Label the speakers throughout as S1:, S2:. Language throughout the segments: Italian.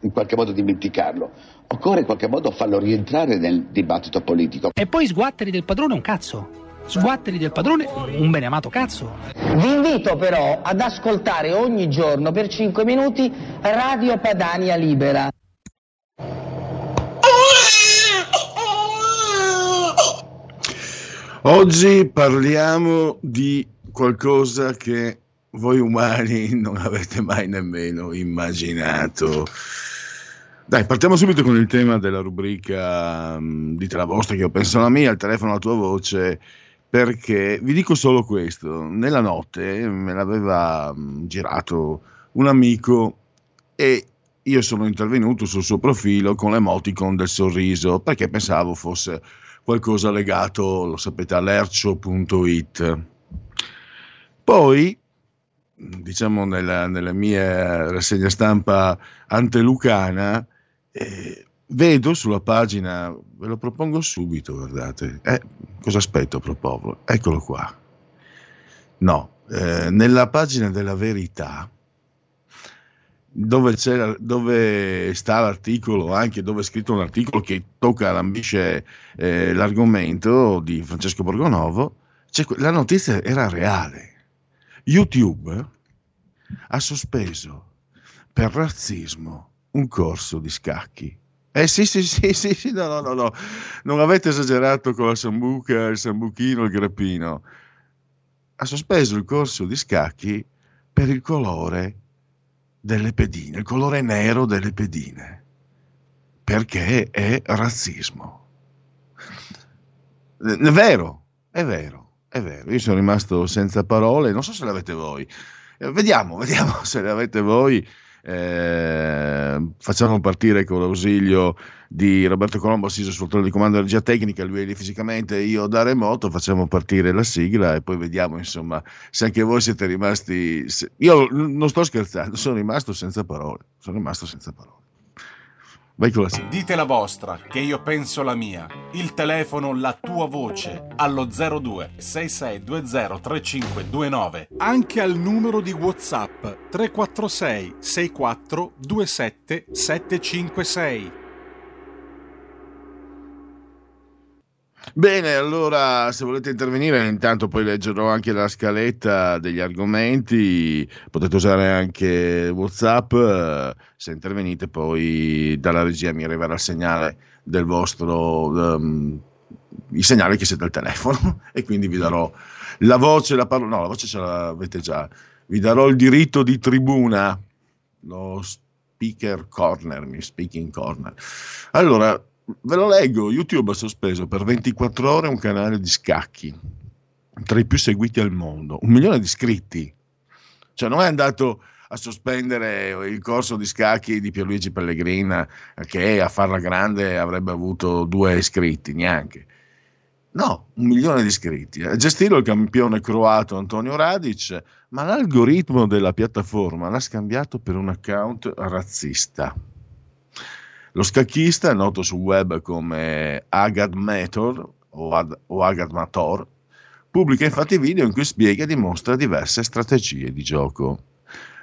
S1: in qualche modo dimenticarlo. Occorre in qualche modo farlo rientrare nel dibattito politico.
S2: E poi sguatteri del padrone un cazzo. Sguatteri del padrone un beneamato cazzo.
S3: Vi invito però ad ascoltare ogni giorno per 5 minuti Radio Padania Libera.
S4: Oggi parliamo di qualcosa che voi umani non avete mai nemmeno immaginato. Dai, partiamo subito con il tema della rubrica um, Dite la vostra, che io penso la mia, il telefono alla tua voce, perché vi dico solo questo, nella notte me l'aveva um, girato un amico e io sono intervenuto sul suo profilo con l'emoticon del sorriso, perché pensavo fosse qualcosa legato, lo sapete, all'ercio.it. Poi diciamo nella, nella, mia rassegna stampa antelucana, eh, vedo sulla pagina, ve lo propongo subito, guardate, eh, cosa aspetto a proporlo? Eccolo qua. No, eh, nella pagina della verità, dove, dove, sta l'articolo, anche dove è scritto un articolo che tocca, lambisce eh, l'argomento di Francesco Borgonovo, la notizia era reale YouTube ha sospeso per razzismo un corso di scacchi. Eh sì, sì, sì, sì, sì, no, no, no, no, non avete esagerato con la sambuca, il sambuchino, il grappino. Ha sospeso il corso di scacchi per il colore delle pedine, il colore nero delle pedine, perché è razzismo. È vero, è vero. È vero, io sono rimasto senza parole, non so se l'avete voi. Eh, vediamo, vediamo se l'avete voi. Eh, facciamo partire con l'ausilio di Roberto Colombo assiso sul trono di comando di energia tecnica, lui è lì fisicamente, io da remoto, facciamo partire la sigla e poi vediamo insomma se anche voi siete rimasti... Se... Io non sto scherzando, sono rimasto senza parole, sono rimasto senza parole.
S5: Vai con la sigla. Dite la vostra, che io penso la mia. Il telefono, la tua voce, allo 02 6620 3529. Anche al numero di WhatsApp 346 64 27 756.
S4: Bene, allora se volete intervenire, intanto poi leggerò anche la scaletta degli argomenti, potete usare anche Whatsapp, se intervenite poi dalla regia mi arriverà il segnale del vostro, um, il segnale che siete al telefono. E quindi vi darò la voce, la parola, no la voce ce l'avete già, vi darò il diritto di tribuna, lo speaker corner, mi speaking corner. Allora, ve lo leggo, YouTube ha sospeso per 24 ore un canale di scacchi, tra i più seguiti al mondo, un milione di iscritti. Cioè non è andato a sospendere il corso di scacchi di Pierluigi Pellegrina che a farla grande avrebbe avuto due iscritti, neanche. No, un milione di iscritti. A gestirlo il campione croato Antonio Radic, ma l'algoritmo della piattaforma l'ha scambiato per un account razzista. Lo scacchista, noto sul web come Agad Mator o, Ad, o Agad Mator, pubblica infatti video in cui spiega e dimostra diverse strategie di gioco.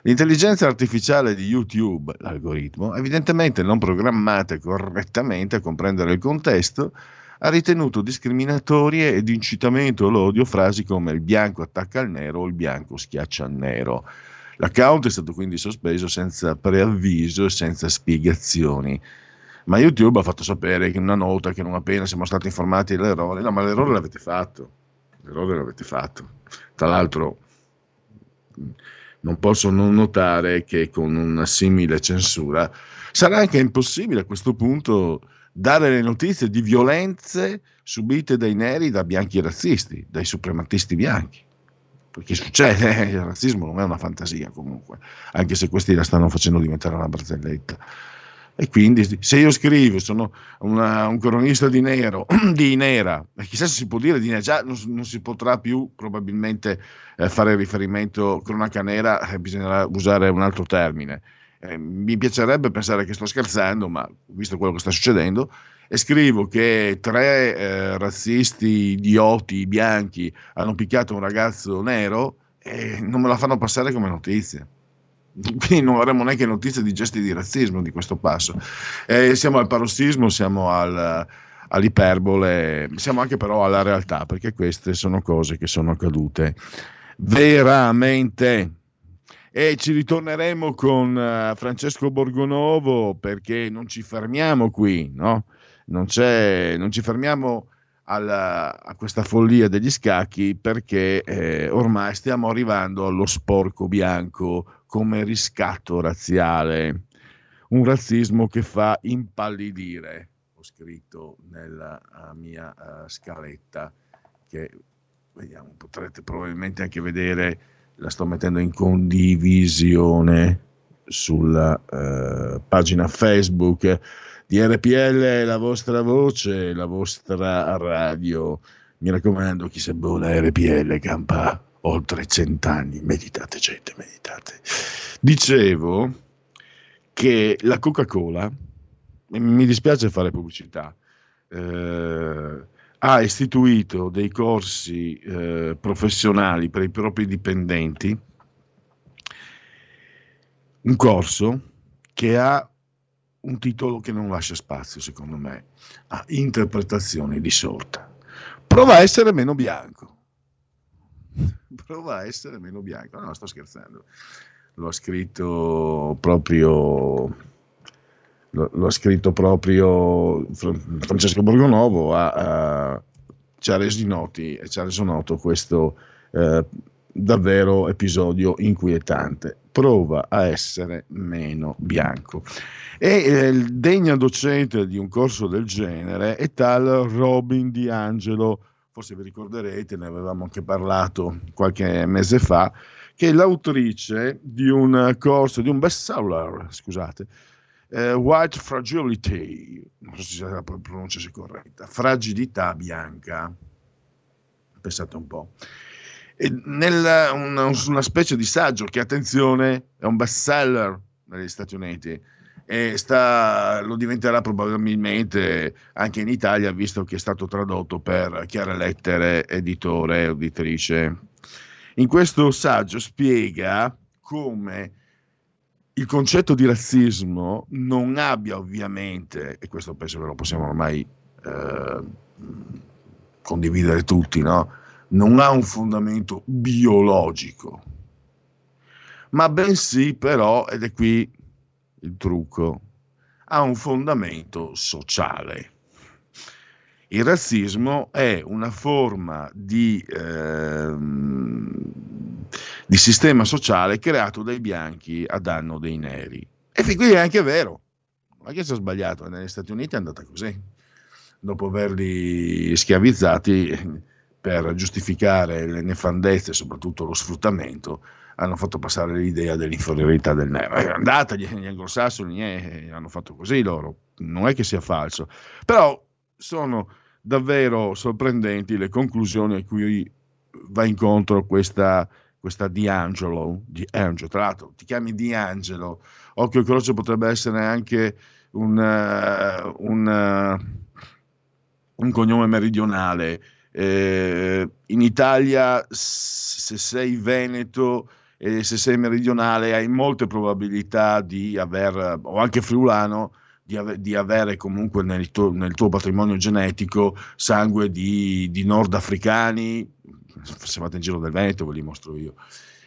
S4: L'intelligenza artificiale di YouTube, l'algoritmo, evidentemente non programmata correttamente a comprendere il contesto, ha ritenuto discriminatorie ed incitamento all'odio frasi come il bianco attacca al nero o il bianco schiaccia al nero. L'account è stato quindi sospeso senza preavviso e senza spiegazioni. Ma YouTube ha fatto sapere in una nota che non appena siamo stati informati dell'errore, no, ma l'errore l'avete fatto. L'errore l'avete fatto. Tra l'altro, non posso non notare che con una simile censura sarà anche impossibile a questo punto dare le notizie di violenze subite dai neri, da bianchi razzisti, dai suprematisti bianchi. Perché succede, il razzismo non è una fantasia comunque, anche se questi la stanno facendo diventare una barzelletta. E quindi se io scrivo, sono una, un cronista di nero, di nera, chissà se si può dire di nera, già non, non si potrà più probabilmente eh, fare riferimento cronaca nera, eh, bisognerà usare un altro termine. Eh, mi piacerebbe pensare che sto scherzando, ma visto quello che sta succedendo, e scrivo che tre eh, razzisti idioti bianchi hanno picchiato un ragazzo nero e non me la fanno passare come notizia quindi non avremo neanche notizie di gesti di razzismo di questo passo. Eh, siamo al parossismo, siamo al, all'iperbole, siamo anche però alla realtà, perché queste sono cose che sono accadute veramente. E ci ritorneremo con uh, Francesco Borgonovo perché non ci fermiamo qui, no? Non, non ci fermiamo alla, a questa follia degli scacchi perché eh, ormai stiamo arrivando allo sporco bianco come riscatto razziale, un razzismo che fa impallidire, ho scritto nella mia uh, scaletta, che vediamo, potrete probabilmente anche vedere, la sto mettendo in condivisione sulla uh, pagina Facebook di RPL, la vostra voce, la vostra radio. Mi raccomando, chi se buona RPL campa oltre cent'anni. Meditate, gente, meditate. Dicevo che la Coca-Cola, mi dispiace fare pubblicità, eh, ha istituito dei corsi eh, professionali per i propri dipendenti, un corso che ha un titolo che non lascia spazio, secondo me, a interpretazioni di sorta. Prova a essere meno bianco prova a essere meno bianco. No, sto scherzando. L'ho scritto proprio. L'ho scritto proprio Francesco Borgonovo a, a, ci ha resi noti e ci ha reso noto questo eh, davvero episodio inquietante. Prova a essere meno bianco. E eh, il degno docente di un corso del genere è tal Robin Di Angelo forse vi ricorderete, ne avevamo anche parlato qualche mese fa, che è l'autrice di un corso, di un bestseller, scusate, eh, White Fragility, non so se la pronuncia sia corretta, fragilità bianca, pensate un po'. E nel, una, una specie di saggio che, attenzione, è un bestseller negli Stati Uniti, e sta, lo diventerà probabilmente anche in Italia, visto che è stato tradotto per Chiare Lettere, editore editrice. In questo saggio spiega come il concetto di razzismo non abbia ovviamente, e questo penso che lo possiamo ormai eh, condividere tutti, no? Non ha un fondamento biologico, ma bensì però, ed è qui il trucco, ha un fondamento sociale. Il razzismo è una forma di, ehm, di, sistema sociale creato dai bianchi a danno dei neri. E fin qui è anche vero, ma che si è sbagliato, negli Stati Uniti è andata così. Dopo averli schiavizzati per giustificare le nefandezze, soprattutto lo sfruttamento, hanno fatto passare l'idea dell'inferiorità del nero. È andata, gli, anglosassoni eh, hanno fatto così loro, non è che sia falso, però sono davvero sorprendenti le conclusioni a cui va incontro questa, questa D'Angelo, D'Angelo, tra l'altro ti chiami D'Angelo, occhio e croce potrebbe essere anche un, uh, un, uh, un cognome meridionale. Eh, in Italia, se sei veneto, e se sei meridionale hai molte probabilità di aver, o anche friulano, di, ave, di avere comunque nel tuo, nel tuo, patrimonio genetico sangue di, di nordafricani, se vado in giro del Veneto ve li mostro io,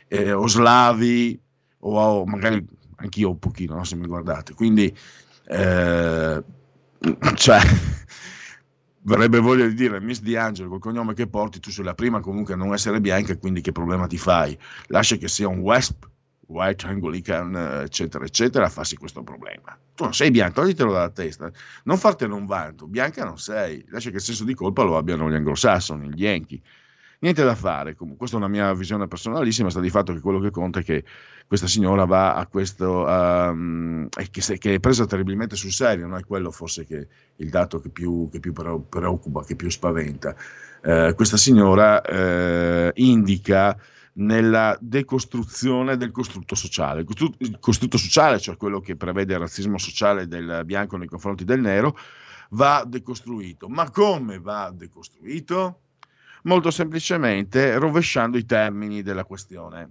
S4: eh, o slavi, o magari anch'io un pochino, no, se mi guardate. Quindi, eh, cioè, verrebbe voglia di dire Miss D'Angelo col cognome che porti, tu sei la prima comunque a non essere bianca, quindi che problema ti fai? Lascia che sia un Wesp, White Anglican, eccetera, eccetera, a farsi questo problema. Tu non sei bianco, toglitelo dalla testa, non fartene un vanto, bianca non sei, lascia che il senso di colpa lo abbiano gli anglosassoni, gli Yankee. Niente da fare, comunque, questa è una mia visione personalissima, sta di fatto che quello che conta è che questa signora va a questo, um, che, che, è presa terribilmente sul serio, non è quello forse che il dato che più, che più preoccupa, che più spaventa. Uh, questa signora uh, indica nella decostruzione del costrutto sociale. Il costrutto sociale, cioè quello che prevede il razzismo sociale del bianco nei confronti del nero, va decostruito. Ma come va decostruito? Molto semplicemente rovesciando i termini della questione,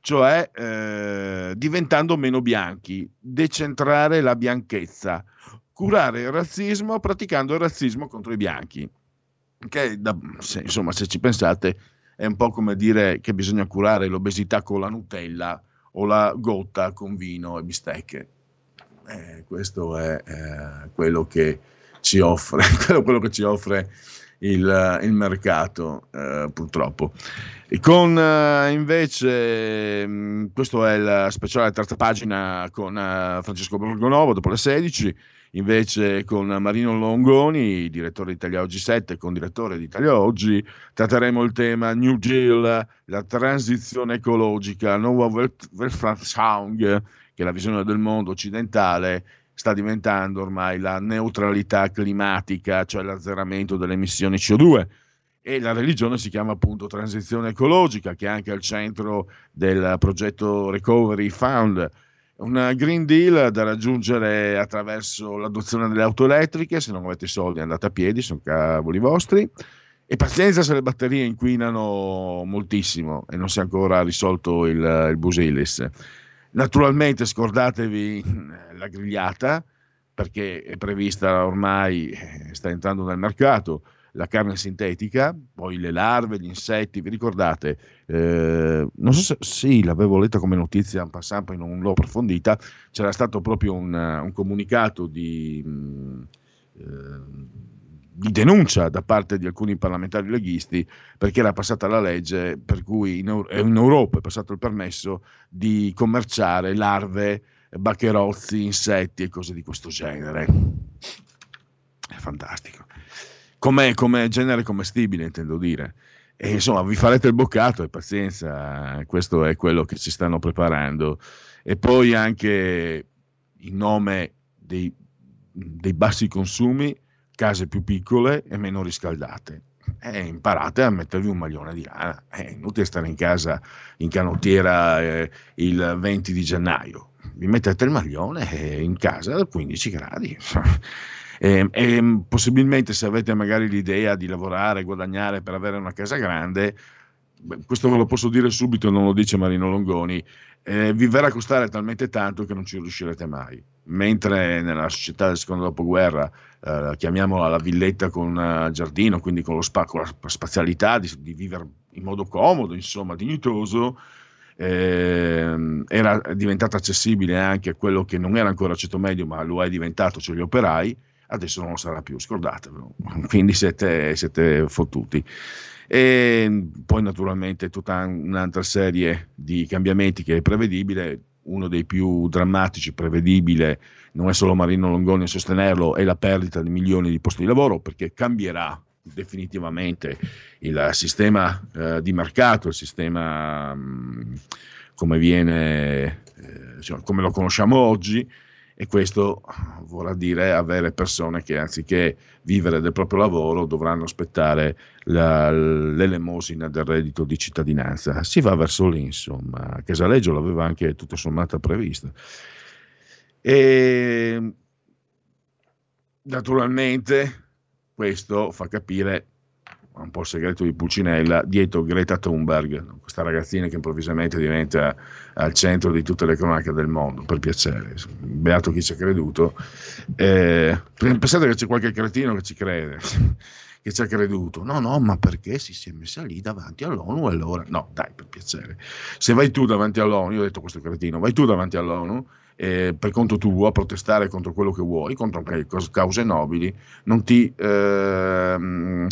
S4: cioè eh, diventando meno bianchi, decentrare la bianchezza, curare il razzismo praticando il razzismo contro i bianchi. Che da, se, insomma, se ci pensate, è un po' come dire che bisogna curare l'obesità con la Nutella o la gotta con vino e bistecche. Eh, questo è eh, quello che ci offre, quello, quello che ci offre il, il mercato, eh, purtroppo. E con eh, invece, mm, questo è il speciale terza pagina con eh, Francesco Borgonovo dopo le 16, invece con Marino Longoni, direttore di Italia Oggi 7, con direttore di Italia Oggi, tratteremo il tema New Deal, la transizione ecologica, nuova Weltverschauung, che è la visione del mondo occidentale sta diventando ormai la neutralità climatica, cioè l'azzeramento delle emissioni CO2 e la religione si chiama appunto transizione ecologica, che è anche al centro del progetto Recovery Fund. Un Green Deal da raggiungere attraverso l'adozione delle auto elettriche, se non avete soldi andate a piedi, sono cavoli vostri. E pazienza se le batterie inquinano moltissimo e non si è ancora risolto il, il Busilis. Naturalmente scordatevi la grigliata perché è prevista ormai, eh, sta entrando nel mercato la carne sintetica, poi le larve, gli insetti, vi ricordate? Eh, non so se sì, l'avevo letta come notizia in passant, poi non l'ho approfondita, c'era stato proprio un, un comunicato di... Mh, mm, eh, di denuncia da parte di alcuni parlamentari leghisti perché era passata la legge per cui in, in Europa è passato il permesso di commerciare larve, baccherozzi, insetti e cose di questo genere. È fantastico. Come, come genere commestibile, intendo dire. E insomma, vi farete il boccato e pazienza, questo è quello che ci stanno preparando. E poi anche in nome dei, dei bassi consumi case più piccole e meno riscaldate. Eh, imparate a mettervi un maglione di lana. È inutile stare in casa in canottiera eh, il 20 di gennaio. Vi mettete il maglione eh, in casa a 15 gradi. E, e, possibilmente se avete magari l'idea di lavorare, guadagnare per avere una casa grande, questo ve lo posso dire subito, non lo dice Marino Longoni, eh, vi verrà a costare talmente tanto che non ci riuscirete mai. Mentre nella società del secondo dopoguerra, eh, chiamiamola la villetta con uh, giardino, quindi con, spa- con la spazialità di, di, vivere in modo comodo, insomma, dignitoso, eh, era diventata accessibile anche a quello che non era ancora ceto medio, ma lo è diventato, cioè gli operai, adesso non lo sarà più, scordatevelo. Quindi siete, siete fottuti e poi naturalmente tutta un'altra serie di cambiamenti che è prevedibile, uno dei più drammatici, prevedibile, non è solo Marino Longoni a sostenerlo, è la perdita di milioni di posti di lavoro perché cambierà definitivamente il sistema eh, di mercato, il sistema mh, mm, come viene, eh, cioè, come lo conosciamo oggi, e questo vorrà dire avere persone che anziché vivere del proprio lavoro dovranno aspettare la, l'elemosina del reddito di cittadinanza. Si va verso lì, insomma. Casaleggio l'aveva anche tutto sommato previsto. E naturalmente questo fa capire un po' il segreto di Pulcinella, dietro Greta Thunberg, questa ragazzina che improvvisamente diventa al centro di tutte le cronache del mondo, per piacere, beato chi ci ha creduto. Eh, pensate che c'è qualche cretino che ci crede, che ci ha creduto. No, no, ma perché si è messa lì davanti all'ONU allora? No, dai, per piacere. Se vai tu davanti all'ONU, io ho detto questo cretino, vai tu davanti all'ONU eh, per conto tuo a protestare contro quello che vuoi, contro cause nobili, non ti... Eh,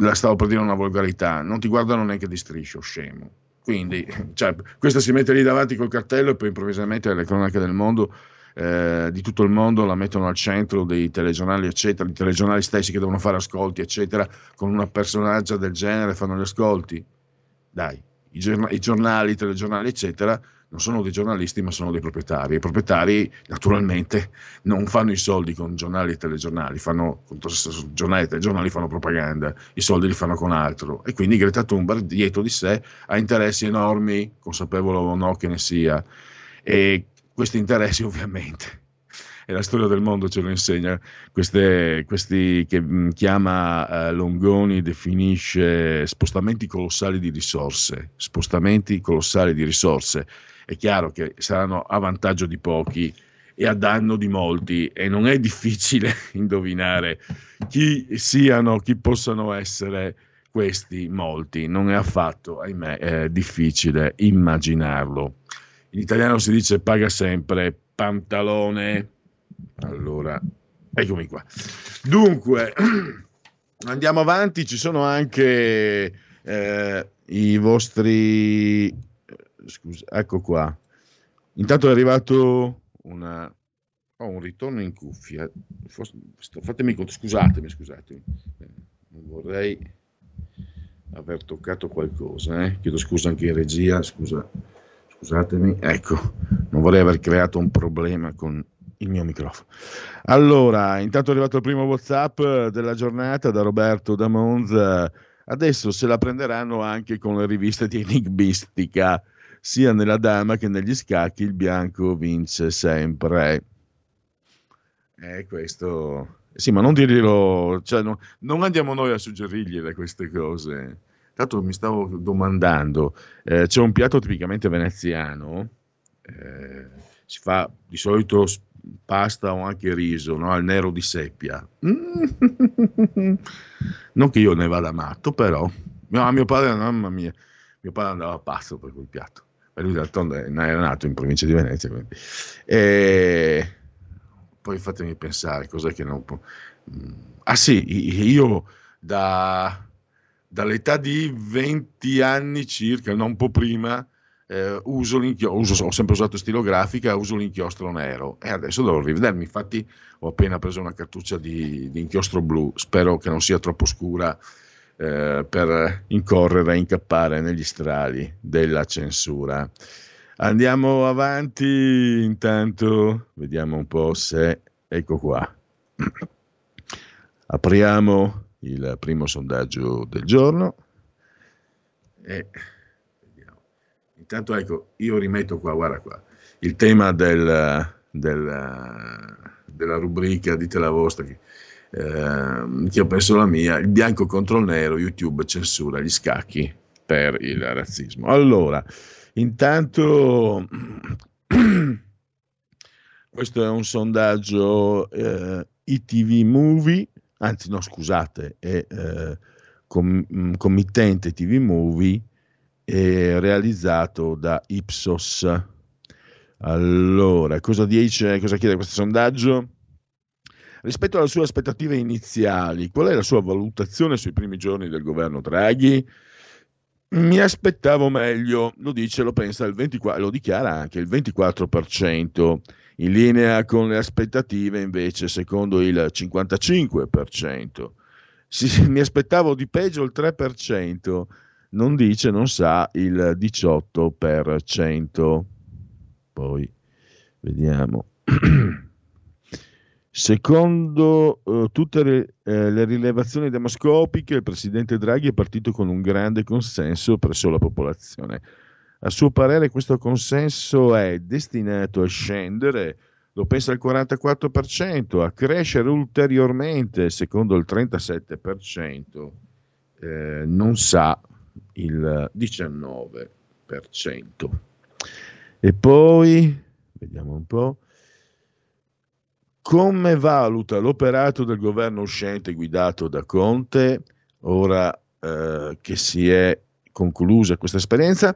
S4: la stavo per dire una volgarità, non ti guardano neanche di striscio, scemo. Quindi, cioè, questa si mette lì davanti col cartello e poi improvvisamente le cronache del mondo, eh, di tutto il mondo, la mettono al centro dei telegiornali, eccetera, i telegiornali stessi che devono fare ascolti, eccetera, con una personaggio del genere fanno gli ascolti. Dai, i giornali, i telegiornali, eccetera, non sono dei giornalisti ma sono dei proprietari. I proprietari naturalmente non fanno i soldi con giornali e telegiornali, fanno, con giornali e telegiornali fanno propaganda, i soldi li fanno con altro. E quindi Greta Thunberg dietro di sé ha interessi enormi, consapevole o no che ne sia, e questi interessi ovviamente e la storia del mondo ce lo insegna, queste, questi che mm, chiama eh, Longoni definisce spostamenti colossali di risorse, spostamenti colossali di risorse è chiaro che saranno a vantaggio di pochi e a danno di molti e non è difficile indovinare chi siano, chi possano essere questi molti, non è affatto, ahimè, è difficile immaginarlo. In italiano si dice paga sempre pantalone. Allora, eccomi qua. Dunque, andiamo avanti, ci sono anche eh, i vostri scusa, ecco qua. Intanto è arrivato una, oh, un ritorno in cuffia. Fatemi conto, scusatemi, scusatemi. Eh, non vorrei aver toccato qualcosa, eh? chiedo scusa anche in regia, scusa, scusatemi, ecco, non vorrei aver creato un problema con il mio microfono. Allora, intanto è arrivato il primo WhatsApp della giornata da Roberto da Monza. Adesso se la prenderanno anche con le riviste di enigmistica sia nella dama che negli scacchi il bianco vince sempre. E questo... Sì, ma non dirglielo, cioè, no, non andiamo noi a suggerirgliele queste cose. Tanto mi stavo domandando, eh, c'è un piatto tipicamente veneziano, eh, si fa di solito pasta o anche riso, no? al nero di seppia. Mm. non che io ne vada matto, però. No, mio padre, mamma mia, mio padre andava pazzo per quel piatto lui d'altronde era nato in provincia di Venezia. Quindi. E poi fatemi pensare, cos'è che non può... Mm, ah sì, io da, dall'età di 20 anni circa, non un po' prima, eh, uso l'inchiostro, ho sempre usato stilografica, uso l'inchiostro nero e adesso devo rivedermi. Infatti ho appena preso una cartuccia di, di inchiostro blu, spero che non sia troppo scura eh, per incorrere a incappare negli strali della censura. Andiamo avanti, intanto vediamo un po' se... Ecco qua. Apriamo il primo sondaggio del giorno e vediamo. Intanto ecco, io rimetto qua, guarda qua, il tema del, del, della rubrica Dite la vostra. Che, eh, che ho perso la mia, il bianco contro il nero, YouTube censura gli scacchi per il razzismo. Allora, intanto questo è un sondaggio eh, ITV Movie, anzi no scusate, è eh, com- mm, committente TV Movie realizzato da Ipsos. Allora, cosa dice, cosa chiede questo sondaggio? Rispetto alle sue aspettative iniziali, qual è la sua valutazione sui primi giorni del governo Draghi? Mi aspettavo meglio, lo dice, lo pensa il 24, lo dichiara anche il 24%, in linea con le aspettative invece secondo il 55%. Sì, mi aspettavo di peggio il 3%, non dice, non sa il 18%. Poi vediamo. Secondo eh, tutte le, eh, le, rilevazioni demoscopiche, il presidente Draghi è partito con un grande consenso presso la popolazione. A suo parere questo consenso è destinato a scendere, lo pensa il 44%, a crescere ulteriormente secondo il 37%. eh, non sa il 19%. E poi, vediamo un po', come valuta l'operato del governo uscente guidato da Conte, ora eh, che si è conclusa questa esperienza?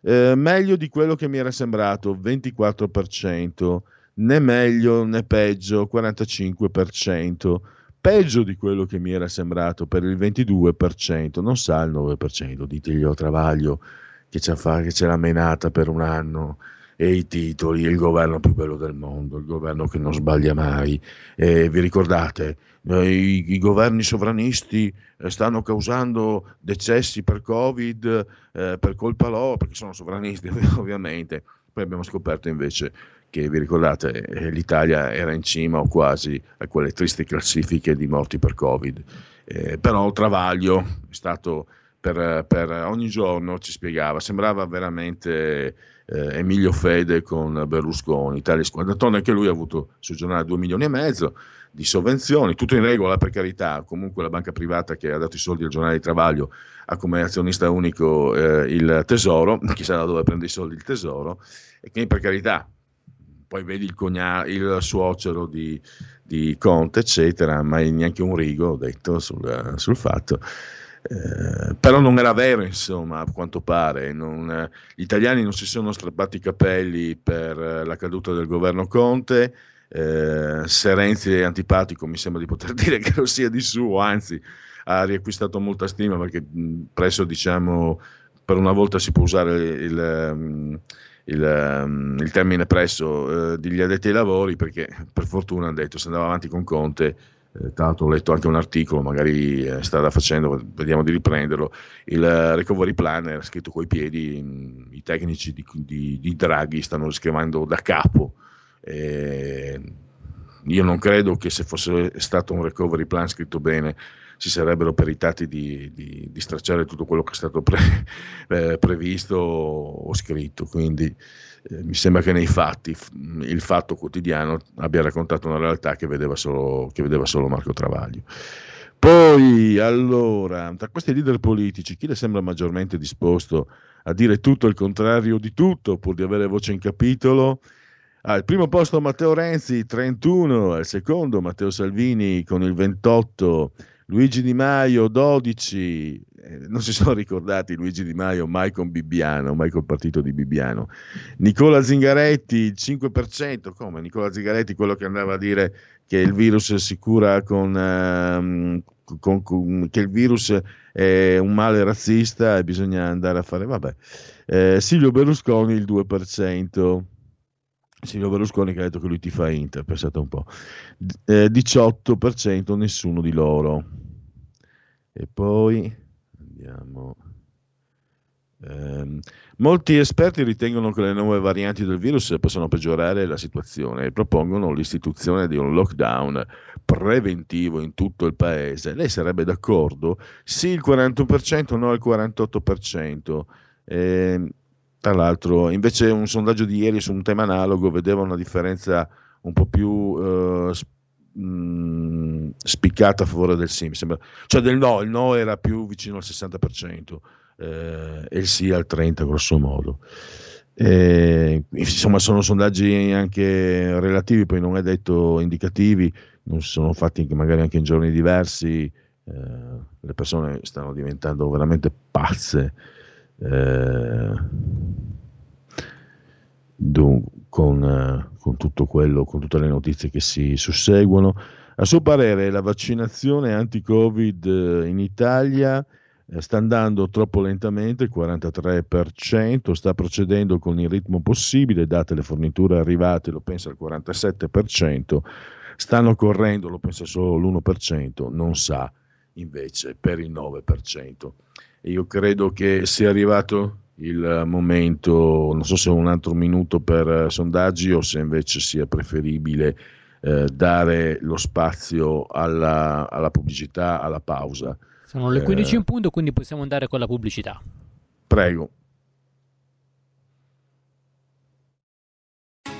S4: Eh, meglio di quello che mi era sembrato, 24%, né meglio né peggio, 45%, peggio di quello che mi era sembrato per il 22%, non sa il 9%, ditegli a Travaglio che ce l'ha menata per un anno e i titoli, il governo più bello del mondo, il governo che non sbaglia mai. E vi ricordate, eh, i, i, governi sovranisti eh, stanno causando decessi per Covid eh, per colpa loro, perché sono sovranisti ovviamente. Poi abbiamo scoperto invece che, vi ricordate, eh, l'Italia era in cima o quasi a quelle tristi classifiche di morti per Covid. Eh, però il travaglio è stato per, per, ogni giorno, ci spiegava, sembrava veramente eh, Emilio Fede con Berlusconi, tale squadratone, anche lui ha avuto sul giornale 2 milioni e mezzo di sovvenzioni, tutto in regola per carità, comunque la banca privata che ha dato i soldi al giornale di Travaglio ha come azionista unico eh, il tesoro, chissà da dove prende i soldi il tesoro, e quindi per carità, poi vedi il, cogna- il suocero di, di, Conte, eccetera, mai neanche un rigo detto sul, sul fatto. Eh, però non era vero, insomma, a quanto pare. Non, gli italiani non si sono strappati i capelli per la caduta del governo Conte. Eh, se Renzi è antipatico, mi sembra di poter dire che lo sia di suo, anzi, ha riacquistato molta stima perché presso, diciamo, per una volta si può usare il, il, il, termine presso eh, degli addetti ai lavori perché per fortuna ha detto se andava avanti con Conte eh, tra l'altro ho letto anche un articolo, magari eh, strada facendo, vediamo di riprenderlo, il recovery planner scritto coi piedi, mh, i tecnici di, di, di, Draghi stanno scrivendo da capo. Eh, io non credo che se fosse stato un recovery plan scritto bene si sarebbero peritati di, di, di stracciare tutto quello che è stato pre, eh, previsto o scritto. Quindi eh, mi sembra che nei fatti il fatto quotidiano abbia raccontato una realtà che vedeva solo, che vedeva solo Marco Travaglio. Poi, allora, tra questi leader politici, chi le sembra maggiormente disposto a dire tutto il contrario di tutto pur di avere voce in capitolo? Al primo posto Matteo Renzi, 31, al secondo Matteo Salvini con il 28, Luigi Di Maio 12, eh, non si sono ricordati Luigi Di Maio mai con Bibbiano, mai col partito di Bibbiano. Nicola Zingaretti 5%, come Nicola Zingaretti quello che andava a dire che il virus si cura con, uh, con, con che il virus è un male razzista e bisogna andare a fare vabbè. Eh, Silvio Berlusconi il 2%. Silvio Berlusconi che ha detto che lui ti fa Inter, pensate un po'. Eh, 18% nessuno di loro. E poi andiamo. Eh, molti esperti ritengono che le nuove varianti del virus possano peggiorare la situazione e propongono l'istituzione di un lockdown preventivo in tutto il paese. Lei sarebbe d'accordo? Sì, il 41%, no il 48%. Eh, tra l'altro, invece un sondaggio di ieri su un tema analogo vedeva una differenza un po' più eh, mh, spiccata a favore del sì, sembra, cioè del no, il no era più vicino al 60% eh, e il sì al 30% grosso modo. Eh, insomma, sono sondaggi anche relativi, poi non è detto indicativi, non sono fatti magari anche in giorni diversi. Eh, le persone stanno diventando veramente pazze eh, con, eh, con, tutto quello, con tutte le notizie che si susseguono. A suo parere la vaccinazione anti-Covid eh, in Italia eh, sta andando troppo lentamente, il 43%, sta procedendo con il ritmo possibile, date le forniture arrivate, lo pensa il 47%, stanno correndo, lo pensa solo l'1%, non sa invece per il 9%. Io credo che sia arrivato il momento, non so se un altro minuto per eh, sondaggi o se invece sia preferibile eh, dare lo spazio alla, alla, pubblicità, alla pausa.
S6: Sono le 15 eh, in punto, quindi possiamo andare con la pubblicità.
S4: Prego.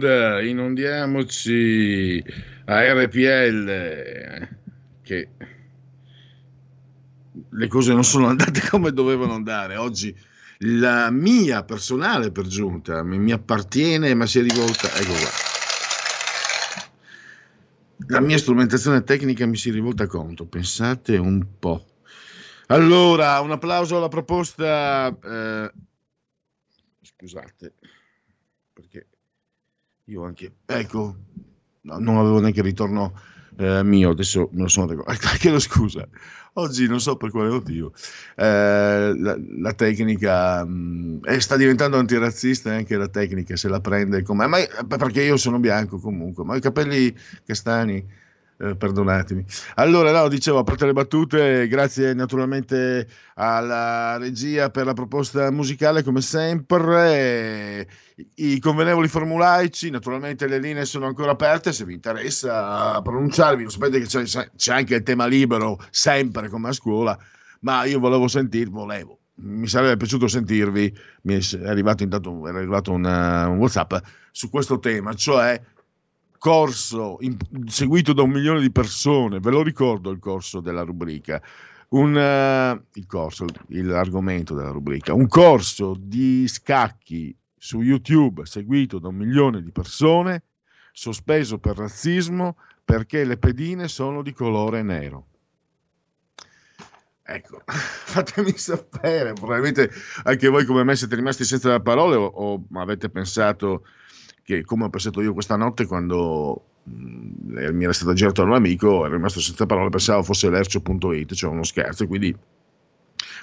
S4: Onda, inondiamoci a RPL, che le cose non sono andate come dovevano andare. Oggi la mia personale per giunta mi, mi appartiene, ma si è rivolta. Ecco qua. La mia strumentazione tecnica mi si rivolta contro, pensate un po'. Allora, un applauso alla proposta. Eh, scusate, perché io anche. Ecco, no, non avevo neanche il ritorno eh, mio, adesso me lo sono ricordato. Chiedo scusa, oggi non so per quale motivo eh, la, la, tecnica mh, eh, sta diventando antirazzista anche la tecnica se la prende come. Ma, perché io sono bianco comunque, ma i capelli castani eh, perdonatemi. Allora, no, dicevo, a parte le battute, grazie naturalmente alla regia per la proposta musicale, come sempre. I convenevoli formulaici, naturalmente le linee sono ancora aperte, se vi interessa pronunciarvi, lo sapete che c'è, c'è anche il tema libero, sempre come a scuola, ma io volevo sentirvi, volevo, mi sarebbe piaciuto sentirvi, mi è arrivato intanto era arrivato una, un WhatsApp su questo tema, cioè corso in, seguito da un milione di persone, ve lo ricordo il corso della rubrica, un, uh, il corso, l'argomento della rubrica, un corso di scacchi su YouTube seguito da un milione di persone, sospeso per razzismo perché le pedine sono di colore nero. Ecco, fatemi sapere, probabilmente anche voi come me siete rimasti senza parole o, o avete pensato che come ho pensato io questa notte quando mm, mi era stato girato un amico, ero rimasto senza parole, pensavo fosse lercio.it, cioè uno scherzo, quindi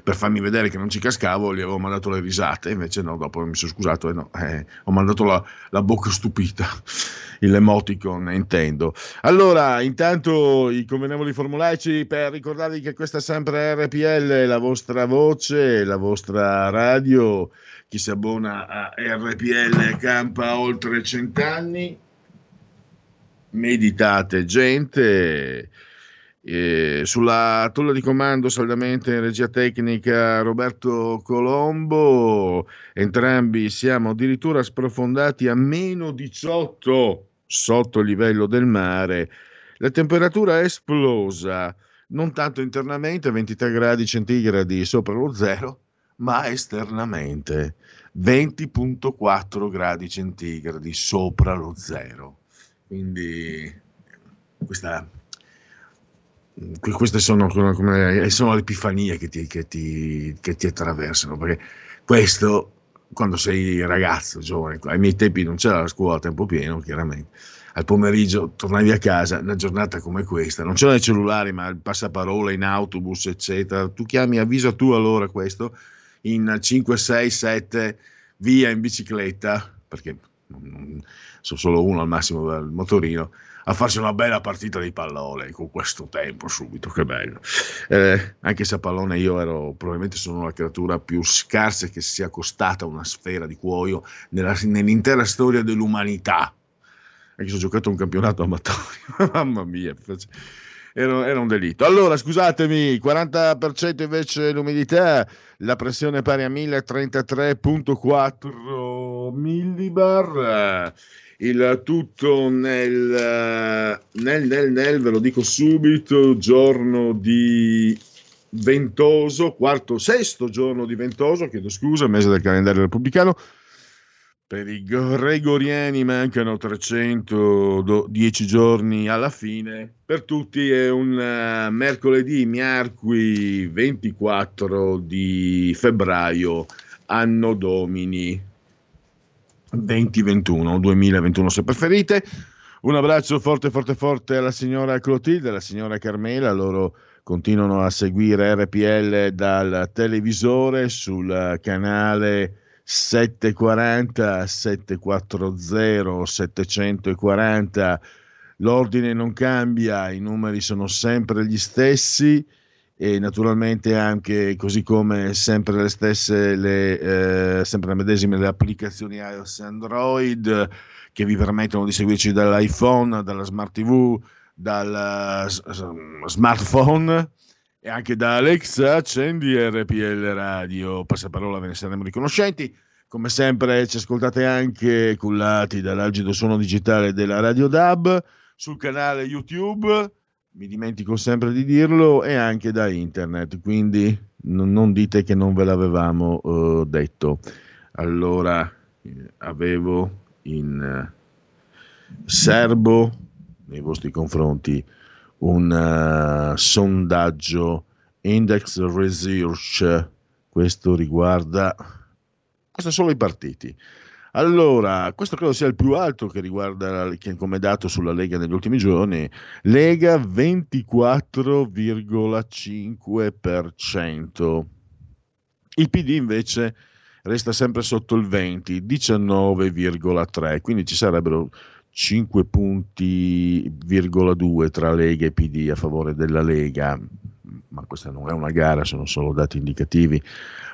S4: per farmi vedere che non ci cascavo gli avevo mandato le risate, invece no, dopo mi sono scusato e no, eh, ho mandato la, la bocca stupita, l'emoticon intendo. Allora, intanto i convenevoli formulaici per ricordarvi che questa è sempre RPL, la vostra voce, la vostra radio, chi si abbona a RPL campa oltre cent'anni, meditate gente, eh, sulla tolla di comando saldamente in regia tecnica Roberto Colombo, entrambi siamo addirittura sprofondati a meno 18 sotto il livello del mare, la temperatura è esplosa, non tanto internamente 23 gradi centigradi sopra lo zero, ma esternamente 20.4 gradi centigradi sopra lo zero. Quindi questa, queste sono, come, sono le epifanie che ti, che, ti, che ti attraversano, perché questo quando sei ragazzo, giovane, ai miei tempi non c'era la scuola a tempo pieno, chiaramente. Al pomeriggio tornavi a casa, una giornata come questa, non c'erano i cellulari, ma il passaparola in autobus, eccetera. Tu chiami, avvisa tu allora questo, in 5, 6, 7 via in bicicletta, perché sono solo uno al massimo del motorino, a farsi una bella partita di pallone con questo tempo subito, che bello. Eh, anche se a pallone io ero, probabilmente sono la creatura più scarsa che sia costata una sfera di cuoio nella, nell'intera storia dell'umanità. Anche se ho giocato un campionato amatorio, mamma mia era, era, un delitto. Allora, scusatemi, 40% invece l'umidità, la pressione pari a 1033.4 millibar. Il tutto nel, nel, nel, nel, ve lo dico subito, giorno di ventoso, quarto, sesto giorno di ventoso, chiedo scusa, mese del calendario repubblicano, per i gregoriani mancano 310 giorni alla fine. Per tutti è un uh, mercoledì, miarqui 24 di febbraio, anno domini 2021, 2021 se preferite. Un abbraccio forte, forte, forte alla signora Clotilde, alla signora Carmela. Loro continuano a seguire RPL dal televisore sul canale 740 740 740 l'ordine non cambia i numeri sono sempre gli stessi e naturalmente anche così come sempre le stesse le, eh, sempre le medesime le applicazioni iOS e Android che vi permettono di seguirci dall'iPhone dalla smart TV dal smartphone e anche da Alexa accendi RPL Radio, passaparola ve ne saremo riconoscenti. Come sempre ci ascoltate anche cullati dall'algido suono digitale della Radio DAB sul canale YouTube, mi dimentico sempre di dirlo, e anche da internet, quindi non, dite che non ve l'avevamo uh, detto. Allora, eh, avevo in uh, serbo nei vostri confronti un uh, sondaggio Index Research, questo riguarda, questo solo i partiti. Allora, questo credo sia il più alto che riguarda che come dato sulla Lega negli ultimi giorni. Lega 24,5%. Il PD invece resta sempre sotto il 20, 19,3, quindi ci sarebbero 5 punti,2 tra Lega e PD a favore della Lega, ma questa non è una gara, sono solo dati indicativi.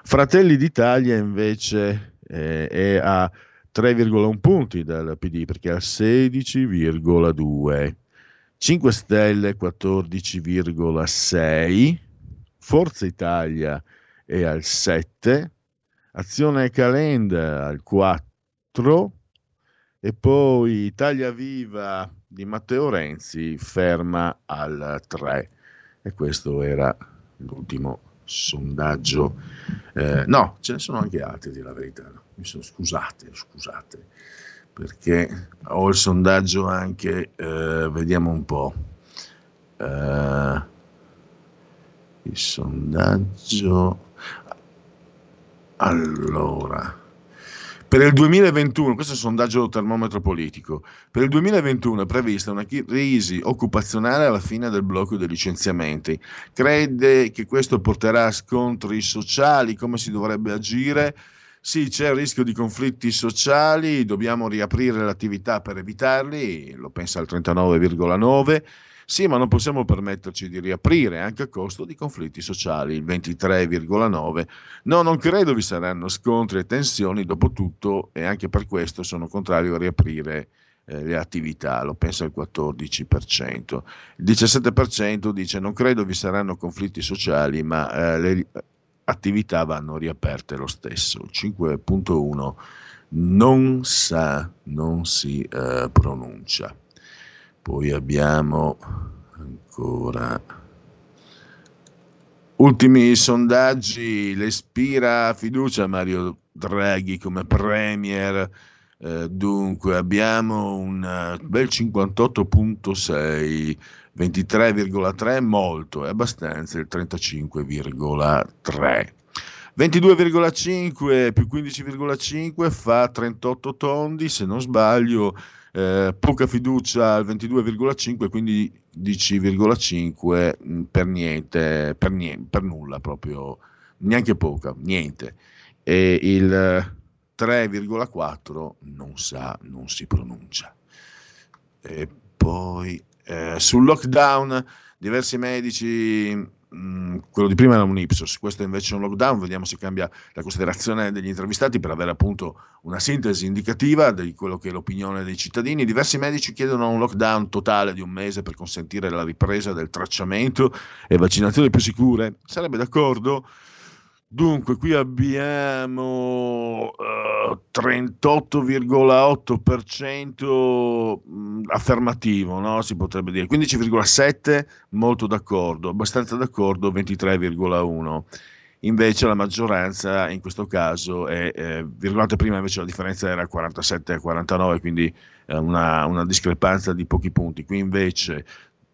S4: Fratelli d'Italia invece eh, è a 3,1 punti dal PD perché è al 16,2. 5 Stelle 14,6, Forza Italia è al 7, Azione Calenda al 4 e poi Italia Viva di Matteo Renzi ferma al 3 e questo era l'ultimo sondaggio. Eh, no, ce ne sono anche altri, di la verità. No? Sono, scusate, scusate, perché ho il sondaggio anche, eh, vediamo un po'. Eh, il sondaggio. Allora, per il 2021, questo è un sondaggio termometro politico, per il 2021 è prevista una crisi occupazionale alla fine del blocco dei licenziamenti. Crede che questo porterà a scontri sociali, come si dovrebbe agire? Sì, c'è il rischio di conflitti sociali, dobbiamo riaprire l'attività per evitarli, lo pensa il 39,9%. Sì, ma non possiamo permetterci di riaprire anche a costo di conflitti sociali, il 23,9. No, non credo vi saranno scontri e tensioni, dopo tutto, e anche per questo sono contrario a riaprire eh, le attività, lo pensa il 14%. Il 17% dice non credo vi saranno conflitti sociali, ma eh, le attività vanno riaperte lo stesso. Il 5.1 non sa, non si eh, pronuncia. Poi abbiamo ancora ultimi sondaggi, le ispira fiducia Mario Draghi come premier. Eh, dunque abbiamo un eh, bel 58.6, 23,3 molto, è abbastanza il 35,3. 22,5 più 15,5 fa 38 tondi, se non sbaglio, eh, poca fiducia al 22,5, quindi 10,5 mm, per niente, per niente, per nulla proprio, neanche poca, niente. E il 3,4 non sa, non si pronuncia. E poi eh, sul lockdown diversi medici Mm, quello di prima era un Ipsos, questo invece è un lockdown, vediamo se cambia la considerazione degli intervistati per avere appunto una sintesi indicativa di quello che è l'opinione dei cittadini. Diversi medici chiedono un lockdown totale di un mese per consentire la ripresa del tracciamento e vaccinazioni più sicure. Sarebbe d'accordo? Dunque, qui abbiamo uh, 38,8% affermativo, no? si potrebbe dire, 15,7% molto d'accordo, abbastanza d'accordo 23,1%. Invece la maggioranza in questo caso è, eh, virgolate prima invece la differenza era 47 a 49, quindi eh, una, una, discrepanza di pochi punti. Qui invece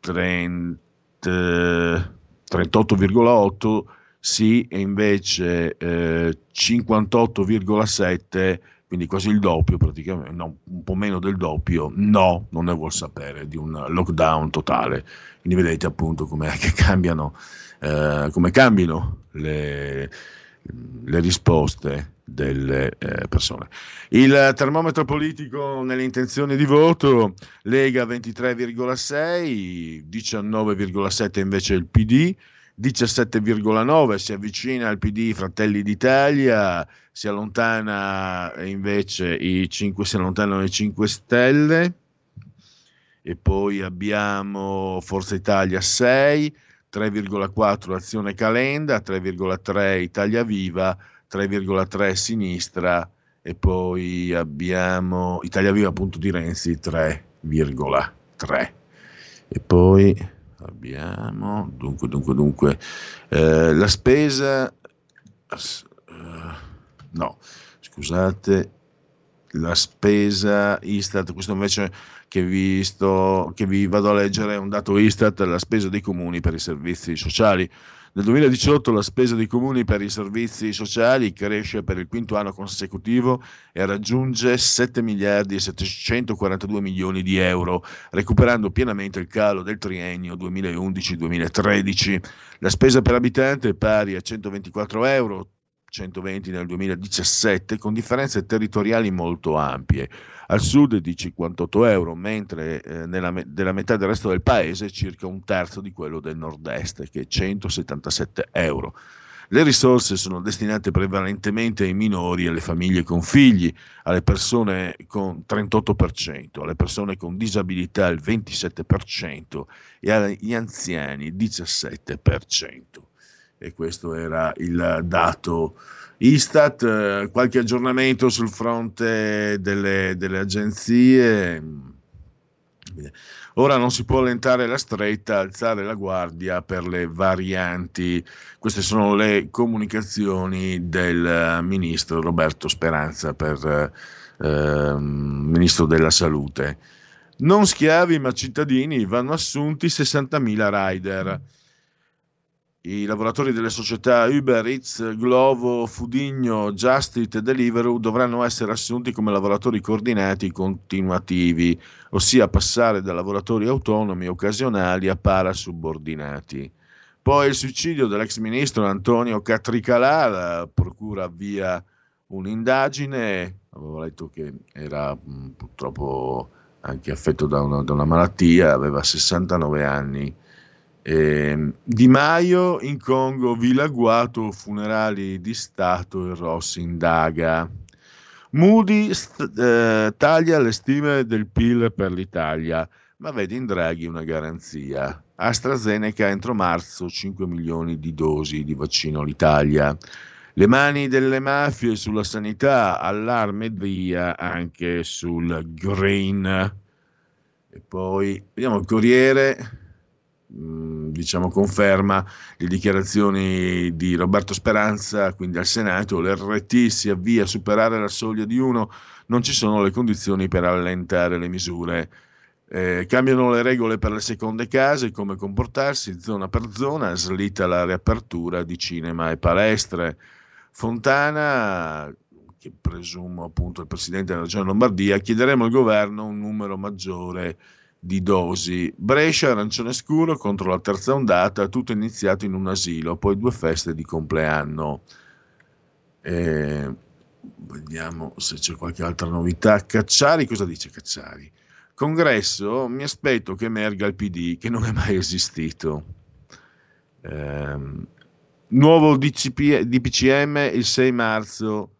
S4: 30, 38,8 sì e invece eh, 58,7 quindi quasi il doppio praticamente, no, un po' meno del doppio, no, non ne vuol sapere di un lockdown totale. Quindi vedete appunto come cambiano, eh, come cambiano le, le risposte delle eh, persone. Il termometro politico nelle intenzioni di voto, Lega 23,6, 19,7 invece il PD, 17,9 si avvicina al PD Fratelli d'Italia, si allontana invece i 5, si allontanano i 5 Stelle e poi abbiamo Forza Italia 6, 3,4 Azione Calenda, 3,3 Italia Viva, 3,3 Sinistra e poi abbiamo Italia Viva appunto di Renzi 3,3 e poi abbiamo dunque dunque dunque. Eh, la spesa uh, no scusate la spesa Istat questo invece che vi, sto, che vi vado a leggere è un dato Istat la spesa dei comuni per i servizi sociali nel 2018 la spesa dei comuni per i servizi sociali cresce per il quinto anno consecutivo e raggiunge 7 miliardi e 742 milioni di euro, recuperando pienamente il calo del triennio 2011-2013. La spesa per abitante è pari a 124 euro, 120 nel 2017, con differenze territoriali molto ampie. Al sud di 58 euro, mentre eh, nella, della metà del resto del paese circa un terzo di quello del nord-est, che è 177 euro. Le risorse sono destinate prevalentemente ai minori alle famiglie con figli, alle persone con 38%, alle persone con disabilità il 27% e agli anziani il 17% e questo era il dato Istat, qualche aggiornamento sul fronte delle, delle, agenzie. Ora non si può allentare la stretta, alzare la guardia per le varianti. Queste sono le comunicazioni del ministro Roberto Speranza per eh, ministro della salute. Non schiavi ma cittadini, vanno assunti 60.000 rider. I lavoratori delle società Uber Eats, Glovo, Fudigno, Justit e Deliveroo dovranno essere assunti come lavoratori coordinati continuativi, ossia passare da lavoratori autonomi occasionali a parasubordinati. Poi il suicidio dell'ex ministro Antonio Catricalà, la procura avvia un'indagine, avevo letto che era mh, purtroppo anche affetto da una, da una malattia, aveva 69 anni eh, di Maio in Congo, Vilaguato, funerali di Stato e Rossi indaga. Moody st- eh, taglia le stime del PIL per l'Italia, ma vede in Draghi una garanzia. AstraZeneca entro marzo 5 milioni di dosi di vaccino all'Italia. Le mani delle mafie sulla sanità, allarme via anche sul green. E poi vediamo il Corriere diciamo, conferma le dichiarazioni di Roberto Speranza, quindi al Senato, l'RT si avvia a superare la soglia di 1, non ci sono le condizioni per allentare le misure. Eh, cambiano le regole per le seconde case, come comportarsi zona per zona, slitta la riapertura di cinema e palestre. Fontana, che presumo appunto il Presidente della Regione Lombardia, chiederemo al governo un numero maggiore di dosi. Brescia, arancione scuro contro la terza ondata, tutto iniziato in un asilo, poi due feste di compleanno. Eh, vediamo se c'è qualche altra novità. Cacciari, cosa dice Cacciari? Congresso, mi aspetto che emerga il PD, che non è mai esistito. Eh, nuovo DCP, DPCM il 6 marzo,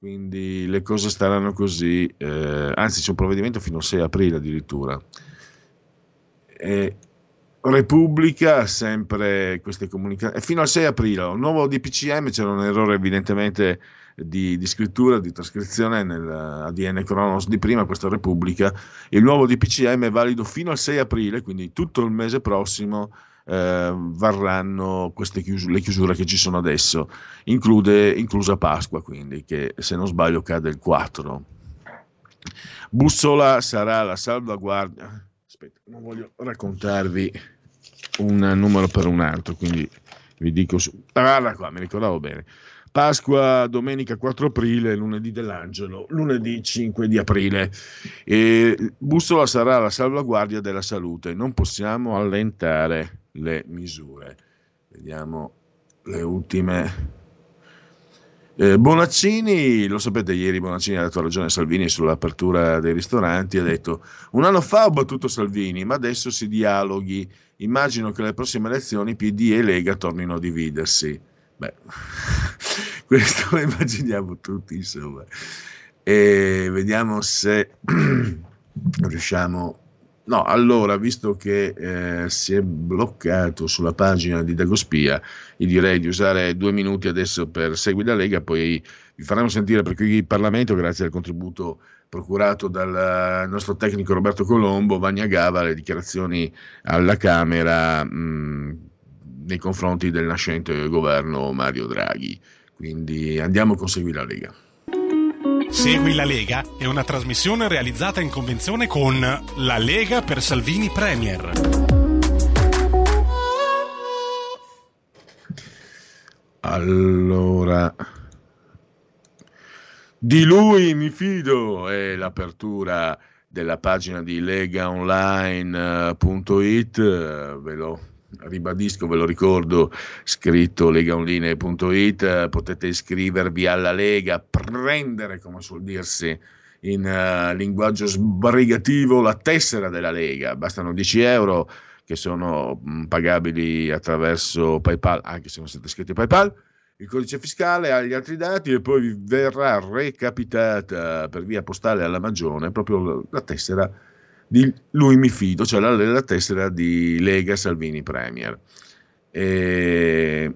S4: quindi le cose staranno così, eh, anzi c'è un provvedimento fino al 6 aprile addirittura. Eh, Repubblica, sempre queste comunicazioni, fino al 6 aprile, un nuovo DPCM, c'era un errore evidentemente di, di scrittura, di trascrizione nell'ADN Cronos di prima, questa Repubblica, il nuovo DPCM è valido fino al 6 aprile, quindi tutto il mese prossimo eh, varranno chiusure, le chiusure che ci sono adesso, Include, inclusa Pasqua, quindi che se non sbaglio cade il 4. Bussola sarà la salvaguardia aspetta, non voglio raccontarvi un numero per un altro, quindi vi dico su... Guarda qua, mi ricordavo bene. Pasqua, domenica 4 aprile, lunedì dell'angelo, lunedì 5 di aprile. E bussola sarà la salvaguardia della salute. Non possiamo allentare le misure. Vediamo le ultime eh, Bonaccini, lo sapete, ieri Bonaccini ha dato ragione a Salvini sull'apertura dei ristoranti, ha detto un anno fa ho battuto Salvini, ma adesso si dialoghi, immagino che alle prossime elezioni PD e Lega tornino a dividersi. Beh, questo lo immaginiamo tutti, insomma. E vediamo se riusciamo No, allora, visto che eh, si è bloccato sulla pagina di Dagospia, io direi di usare due minuti adesso per seguire la Lega, poi vi faremo sentire per qui il Parlamento, grazie al contributo procurato dal nostro tecnico Roberto Colombo, Vagna Gava, le dichiarazioni alla Camera mh, nei confronti del nascente governo Mario Draghi. Quindi andiamo con Segui la Lega.
S5: Segui la Lega è una trasmissione realizzata in convenzione con La Lega per Salvini Premier.
S4: Allora, di lui mi fido è l'apertura della pagina di legaonline.it, ve lo ribadisco, ve lo ricordo, scritto legaonline.it, potete iscrivervi alla Lega, prendere, come suol dirsi in uh, linguaggio sbrigativo, la tessera della Lega, bastano 10 euro che sono mm, pagabili attraverso PayPal, anche se non siete iscritti a PayPal, il codice fiscale ha gli altri dati e poi verrà recapitata per via postale alla Magione proprio la tessera di lui mi fido, cioè la, la tessera di Lega Salvini Premier. E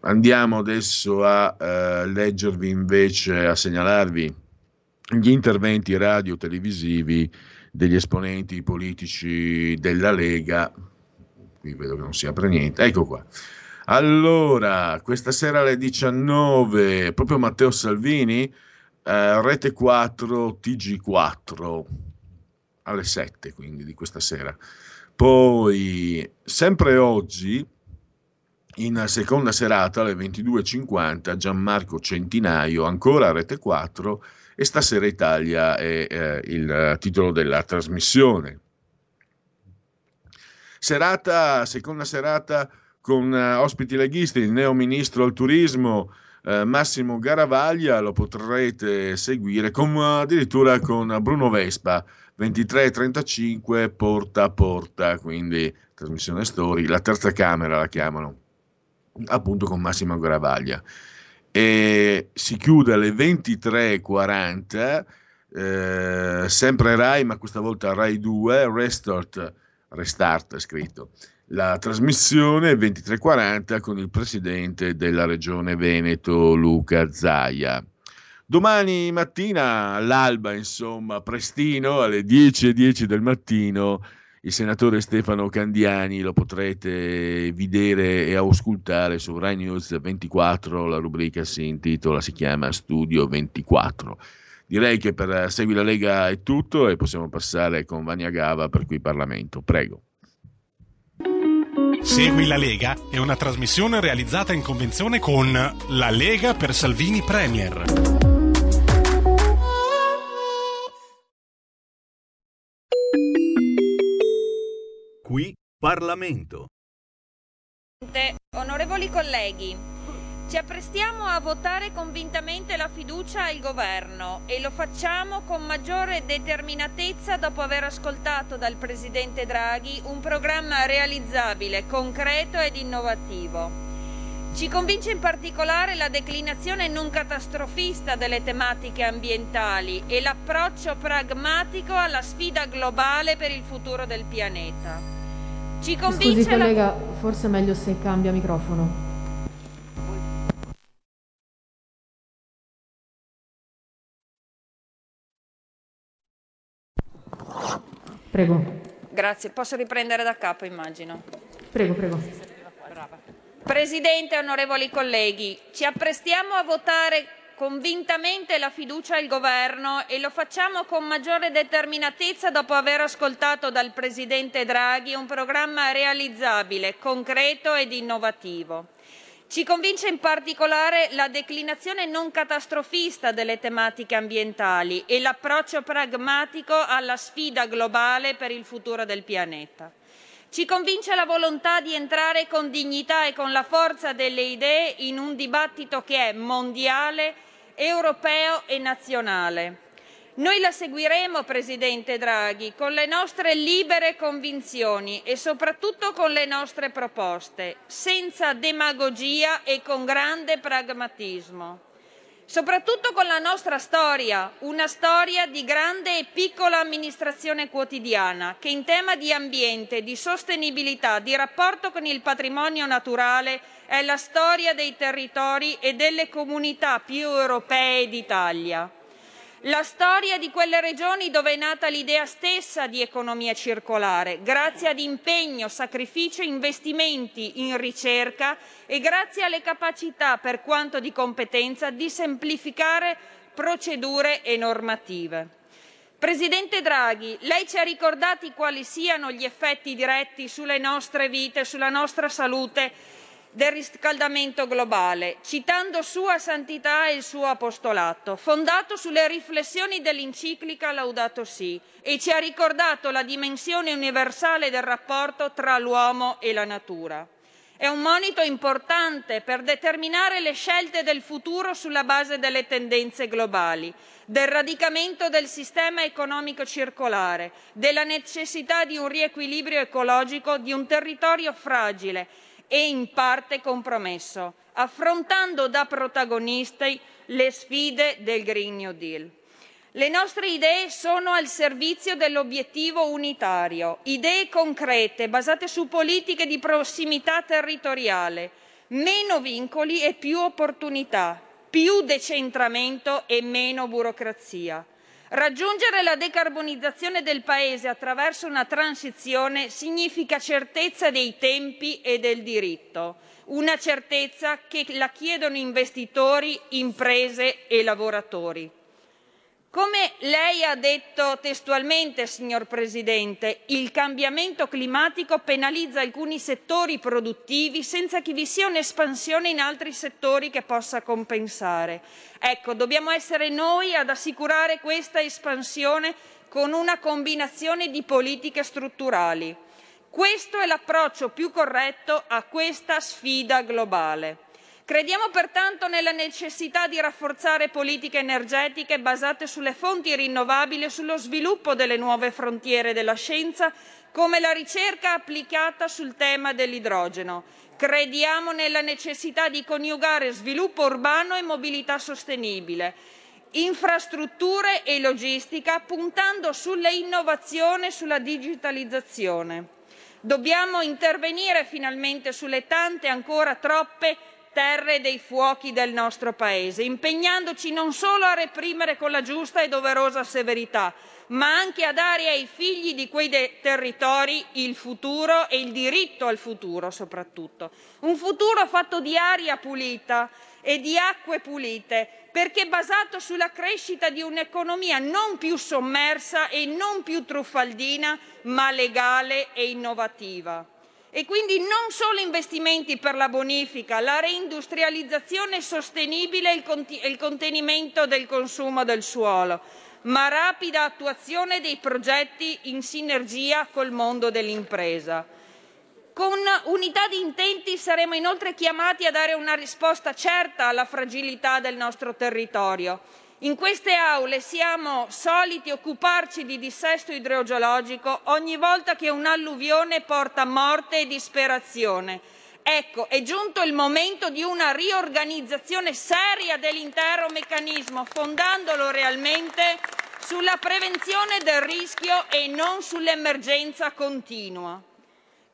S4: andiamo adesso a uh, leggervi invece, a segnalarvi gli interventi radio-televisivi degli esponenti politici della Lega. Qui vedo che non si apre niente. Ecco qua. Allora, questa sera alle 19, proprio Matteo Salvini, eh, Rete 4, TG4 alle 7 quindi di questa sera. Poi, sempre oggi, in seconda serata alle 22.50, Gianmarco Centinaio, ancora a Rete 4, e Stasera Italia è eh, il titolo della trasmissione. Serata, seconda serata con eh, ospiti leghisti, il neo ministro al turismo, eh, Massimo Garavaglia, lo potrete seguire con, addirittura con Bruno Vespa, 23.35 porta a porta, quindi trasmissione story, la terza camera la chiamano, appunto con Massimo Garavaglia. E si chiude alle 23.40, eh, sempre Rai, ma questa volta Rai 2, Restart, Restart è scritto. La trasmissione 23.40 con il presidente della regione Veneto, Luca Zaia. Domani mattina all'alba, insomma, prestino, alle 10.10 10 del mattino, il senatore Stefano Candiani lo potrete vedere e auscultare su Rai News 24, la rubrica si intitola, si chiama Studio 24. Direi che per Segui la Lega è tutto e possiamo passare con Vania Gava per qui Parlamento. Prego.
S5: Segui la Lega è una trasmissione realizzata in convenzione con La Lega per Salvini Premier.
S7: Qui Parlamento.
S8: Onorevoli colleghi, ci apprestiamo a votare convintamente la fiducia al governo e lo facciamo con maggiore determinatezza dopo aver ascoltato dal Presidente Draghi un programma realizzabile, concreto ed innovativo. Ci convince in particolare la declinazione non catastrofista delle tematiche ambientali e l'approccio pragmatico alla sfida globale per il futuro del pianeta. Ci convince
S9: Scusi collega, la... forse è meglio se cambia microfono. Prego.
S8: Grazie, posso riprendere da capo immagino.
S9: Prego, prego.
S8: Presidente, onorevoli colleghi, ci apprestiamo a votare convintamente la fiducia al Governo e lo facciamo con maggiore determinatezza dopo aver ascoltato dal Presidente Draghi un programma realizzabile, concreto ed innovativo. Ci convince in particolare la declinazione non catastrofista delle tematiche ambientali e l'approccio pragmatico alla sfida globale per il futuro del pianeta. Ci convince la volontà di entrare con dignità e con la forza delle idee in un dibattito che è mondiale europeo e nazionale. Noi la seguiremo, Presidente Draghi, con le nostre libere convinzioni e soprattutto con le nostre proposte, senza demagogia e con grande pragmatismo. Soprattutto con la nostra storia, una storia di grande e piccola amministrazione quotidiana che in tema di ambiente, di sostenibilità, di rapporto con il patrimonio naturale è la storia dei territori e delle comunità più europee d'Italia la storia di quelle regioni dove è nata l'idea stessa di economia circolare, grazie ad impegno, sacrificio e investimenti in ricerca e grazie alle capacità, per quanto di competenza, di semplificare procedure e normative. Presidente Draghi, lei ci ha ricordati quali siano gli effetti diretti sulle nostre vite, sulla nostra salute del riscaldamento globale, citando Sua Santità e il suo apostolato, fondato sulle riflessioni dell'enciclica Laudato Si, e ci ha ricordato la dimensione universale del rapporto tra l'uomo e la natura. È un monito importante per determinare le scelte del futuro sulla base delle tendenze globali, del radicamento del sistema economico circolare, della necessità di un riequilibrio ecologico di un territorio fragile e in parte compromesso, affrontando da protagonisti le sfide del Green New Deal. Le nostre idee sono al servizio dell'obiettivo unitario, idee concrete basate su politiche di prossimità territoriale, meno vincoli e più opportunità, più decentramento e meno burocrazia. Raggiungere la decarbonizzazione del Paese attraverso una transizione significa certezza dei tempi e del diritto, una certezza che la chiedono investitori, imprese e lavoratori. Come lei ha detto testualmente, signor Presidente, il cambiamento climatico penalizza alcuni settori produttivi senza che vi sia un'espansione in altri settori che possa compensare. Ecco, dobbiamo essere noi ad assicurare questa espansione con una combinazione di politiche strutturali. Questo è l'approccio più corretto a questa sfida globale. Crediamo pertanto nella necessità di rafforzare politiche energetiche basate sulle fonti rinnovabili e sullo sviluppo delle nuove frontiere della scienza, come la ricerca applicata sul tema dell'idrogeno. Crediamo nella necessità di coniugare sviluppo urbano e mobilità sostenibile, infrastrutture e logistica, puntando sulle innovazioni e sulla digitalizzazione. Dobbiamo intervenire finalmente sulle tante ancora troppe terre dei fuochi del nostro Paese, impegnandoci non solo a reprimere con la giusta e doverosa severità, ma anche a dare ai figli di quei territori il futuro e il diritto al futuro soprattutto. Un futuro fatto di aria pulita e di acque pulite, perché basato sulla crescita di un'economia non più sommersa e non più truffaldina, ma legale e innovativa e quindi non solo investimenti per la bonifica, la reindustrializzazione sostenibile e il contenimento del consumo del suolo, ma rapida attuazione dei progetti in sinergia col mondo dell'impresa. Con unità di intenti saremo inoltre chiamati a dare una risposta certa alla fragilità del nostro territorio in queste aule siamo soliti occuparci di dissesto idrogeologico ogni volta che un'alluvione porta morte e disperazione. Ecco, è giunto il momento di una riorganizzazione seria dell'intero meccanismo, fondandolo realmente sulla prevenzione del rischio e non sull'emergenza continua.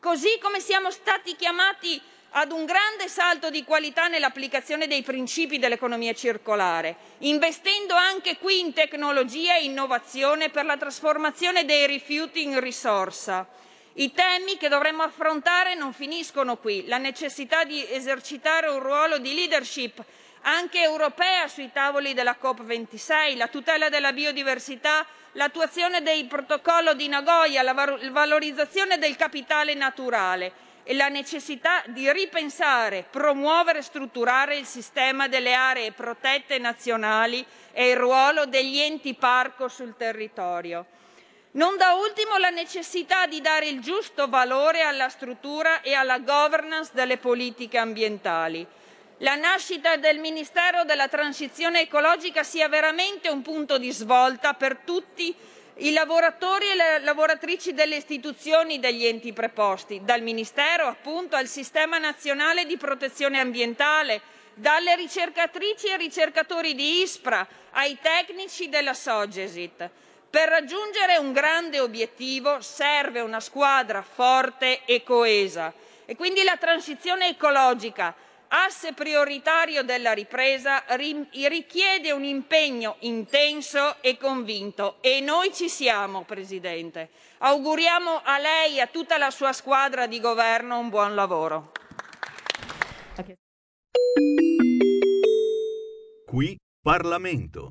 S8: Così come siamo stati chiamati ad un grande salto di qualità nell'applicazione dei principi dell'economia circolare, investendo anche qui in tecnologia e innovazione per la trasformazione dei rifiuti in risorsa. I temi che dovremmo affrontare non finiscono qui. La necessità di esercitare un ruolo di leadership anche europea sui tavoli della COP26, la tutela della biodiversità, l'attuazione del protocollo di Nagoya, la valorizzazione del capitale naturale e la necessità di ripensare, promuovere e strutturare il sistema delle aree protette nazionali e il ruolo degli enti parco sul territorio. Non da ultimo la necessità di dare il giusto valore alla struttura e alla governance delle politiche ambientali. La nascita del Ministero della Transizione ecologica sia veramente un punto di svolta per tutti i lavoratori e le lavoratrici delle istituzioni degli enti preposti, dal Ministero appunto al Sistema nazionale di protezione ambientale, dalle ricercatrici e ricercatori di ISPRA ai tecnici della Sogesit. Per raggiungere un grande obiettivo serve una squadra forte e coesa e quindi la transizione ecologica, asse prioritario della ripresa, richiede un impegno intenso e convinto e noi ci siamo, Presidente. Auguriamo a lei e a tutta la sua squadra di governo un buon lavoro.
S10: Qui Parlamento.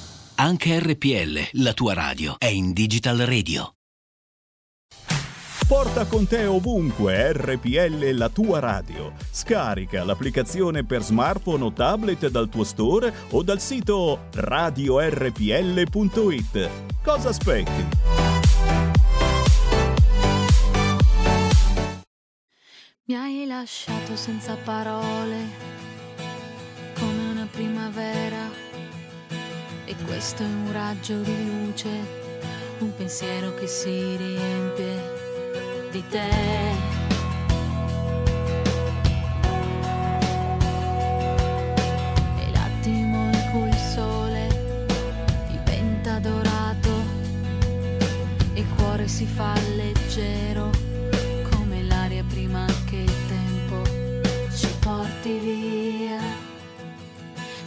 S7: Anche RPL, la tua radio, è in Digital Radio.
S11: Porta con te ovunque RPL la tua radio. Scarica l'applicazione per smartphone o tablet dal tuo store o dal sito radiorpl.it. Cosa aspetti?
S12: Mi hai lasciato senza parole, come una primavera e questo è un raggio di luce, un pensiero che si riempie di te. Si fa leggero come l'aria prima che il tempo ci porti via,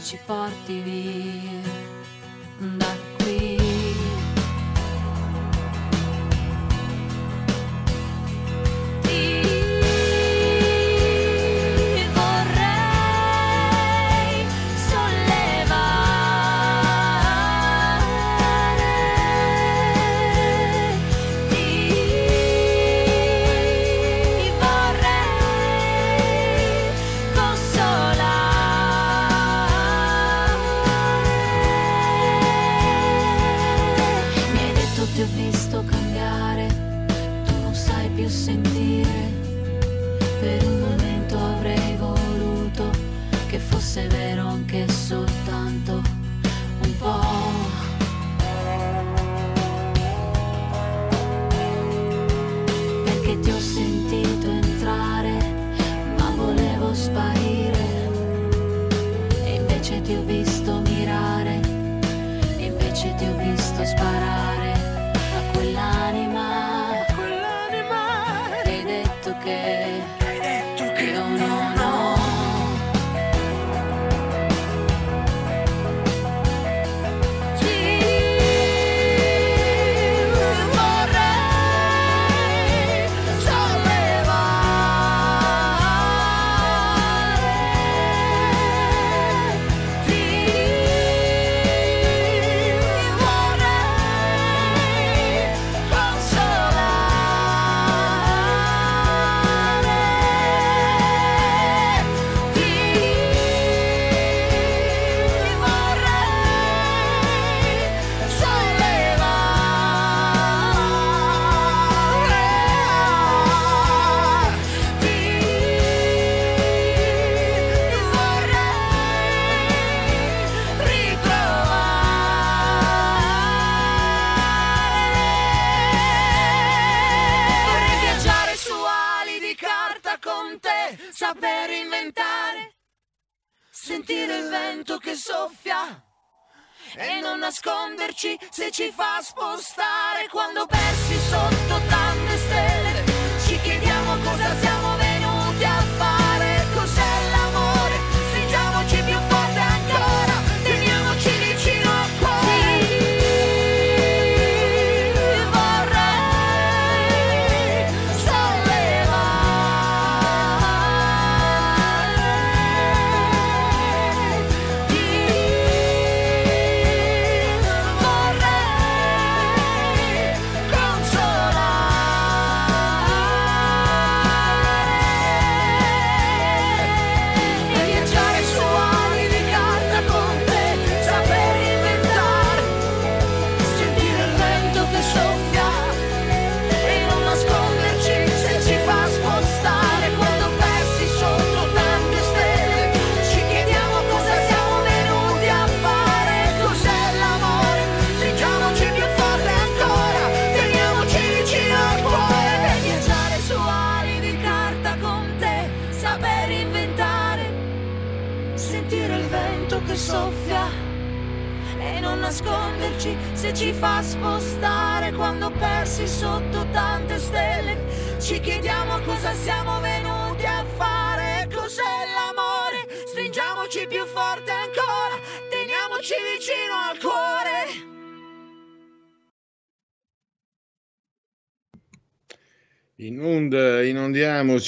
S12: ci porti via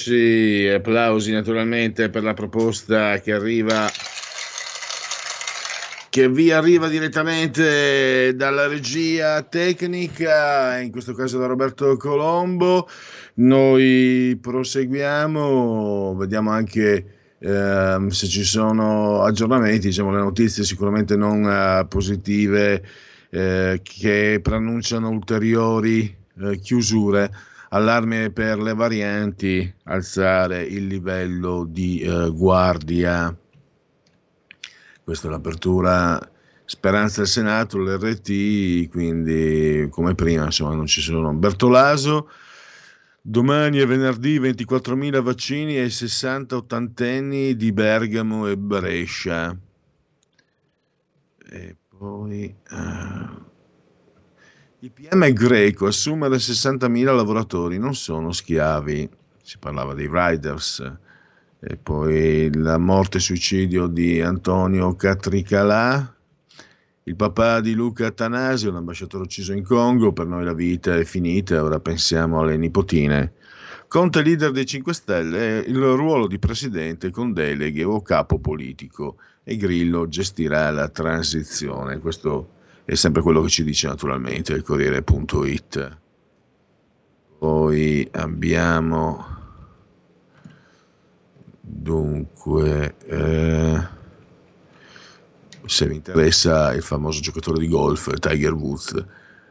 S4: inondiamoci, applausi naturalmente per la proposta che arriva che vi arriva direttamente dalla regia tecnica, in questo caso da Roberto Colombo. Noi proseguiamo, vediamo anche eh, se ci sono aggiornamenti, diciamo le notizie sicuramente non uh, positive eh, che preannunciano ulteriori eh, chiusure allarme per le varianti, alzare il livello di eh, guardia. Questa è l'apertura Speranza del Senato, l'RT, quindi come prima insomma non ci sono. Bertolaso, domani è venerdì 24.000 vaccini ai 60 ottantenni di Bergamo e Brescia. E poi... Uh, il PM greco assumere 60.000 lavoratori, non sono schiavi, si parlava dei riders, e poi la morte e suicidio di Antonio Catricalà, il papà di Luca Atanasio, l'ambasciatore ucciso in Congo, per noi la vita è finita, ora pensiamo alle nipotine. Conte leader dei 5 Stelle, il ruolo di presidente con deleghe o capo politico e Grillo gestirà la transizione. Questo è sempre quello che ci dice naturalmente il Corriere.it. Poi abbiamo dunque eh, se vi interessa il famoso giocatore di golf Tiger Woods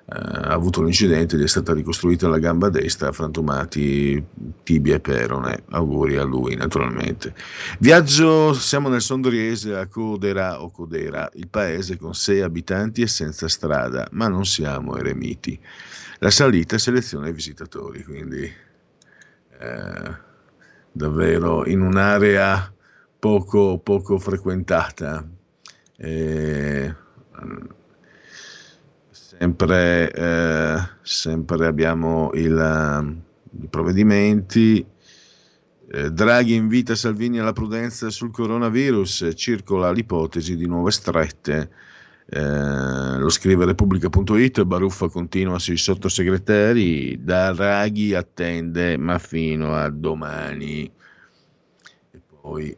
S4: ha avuto un incidente, gli è stata ricostruita la gamba destra, frantumati tibia e perone. Auguri a lui, naturalmente. Viaggio, siamo nel Sondriese a Codera o Codera, il paese con sei abitanti e senza strada, ma non siamo eremiti. La salita seleziona i visitatori, quindi eh, davvero in un'area poco, poco frequentata. Eh, sempre, eh, sempre abbiamo il, uh, i provvedimenti. Eh, Draghi invita Salvini alla prudenza sul coronavirus, circola l'ipotesi di nuove strette. Eh, lo scrive Repubblica.it, Baruffa continua sui sottosegretari, Draghi attende ma fino a domani. E poi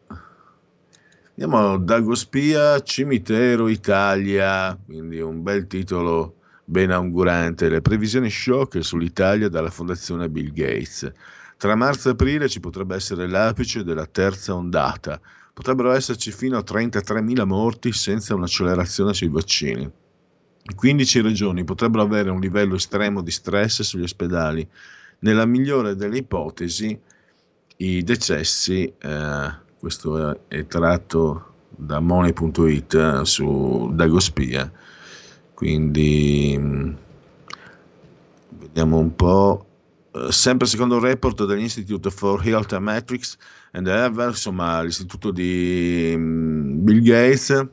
S4: andiamo da Gospia, Cimitero Italia, quindi un bel titolo ben augurante le previsioni shock sull'Italia dalla Fondazione Bill Gates. Tra marzo e aprile ci potrebbe essere l'apice della terza ondata. Potrebbero esserci fino a 33.000 morti senza un'accelerazione sui vaccini. 15 regioni potrebbero avere un livello estremo di stress sugli ospedali. Nella migliore delle ipotesi, i decessi, eh, questo è, è tratto da money.it eh, su Dagospia, quindi mm, vediamo un po'. Uh, sempre secondo il report dell'Institute for Health and Metrics and Ever, insomma l'istituto di um, Bill Gates,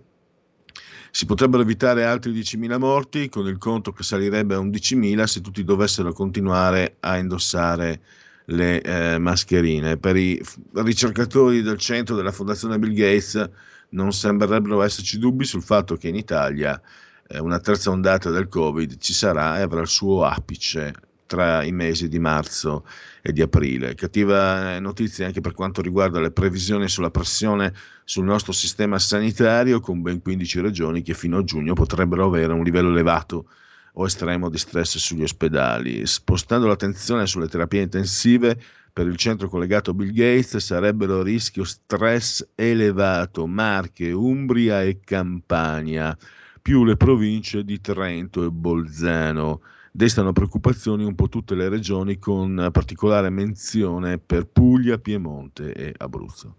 S4: si potrebbero evitare altri 10.000 morti con il conto che salirebbe a 11.000 se tutti dovessero continuare a indossare le eh, mascherine. Per i ricercatori del centro della Fondazione Bill Gates non sembrerebbero esserci dubbi sul fatto che in Italia eh, una terza ondata del Covid ci sarà e avrà il suo apice tra i mesi di marzo e di aprile. Cattiva notizia anche per quanto riguarda le previsioni sulla pressione sul nostro sistema sanitario, con ben 15 regioni che fino a giugno potrebbero avere un livello elevato o estremo di stress sugli ospedali. Spostando l'attenzione sulle terapie intensive, per il centro collegato Bill Gates sarebbero a rischio stress elevato Marche, Umbria e Campania più le province di Trento e Bolzano. Destano preoccupazioni un po' tutte le regioni, con particolare menzione per Puglia, Piemonte e Abruzzo.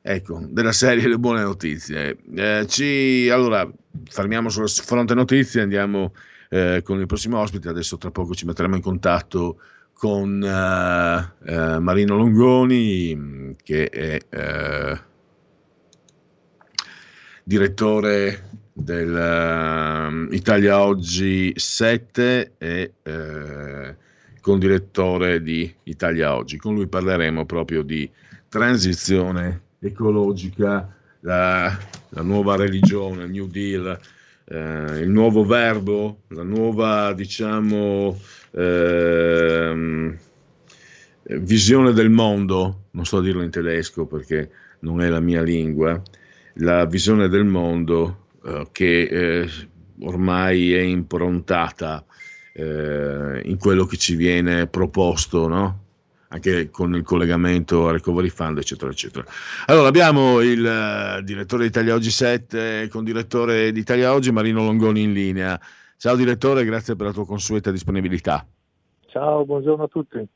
S4: Ecco, della serie le buone notizie. Eh, ci, allora, fermiamo sul fronte notizie, andiamo eh, con il prossimo ospite. Adesso tra poco ci metteremo in contatto con eh, eh Marino Longoni, che è eh, direttore del uh, Italia Oggi 7 e eh, con direttore di Italia Oggi. Con lui parleremo proprio di transizione ecologica, la, la nuova religione, il New Deal, eh, il nuovo verbo, la nuova, diciamo, ehm, visione del mondo, non so dirlo in tedesco perché non è la mia lingua, la visione del mondo eh, che eh, ormai è improntata eh, in quello che ci viene proposto, no? anche con il collegamento a Recovery Fund, eccetera, eccetera. Allora, abbiamo il uh, direttore di Italia Oggi 7 con direttore di Italia Oggi, Marino Longoni in linea. Ciao direttore, grazie per la tua consueta disponibilità.
S13: Ciao, buongiorno a tutti.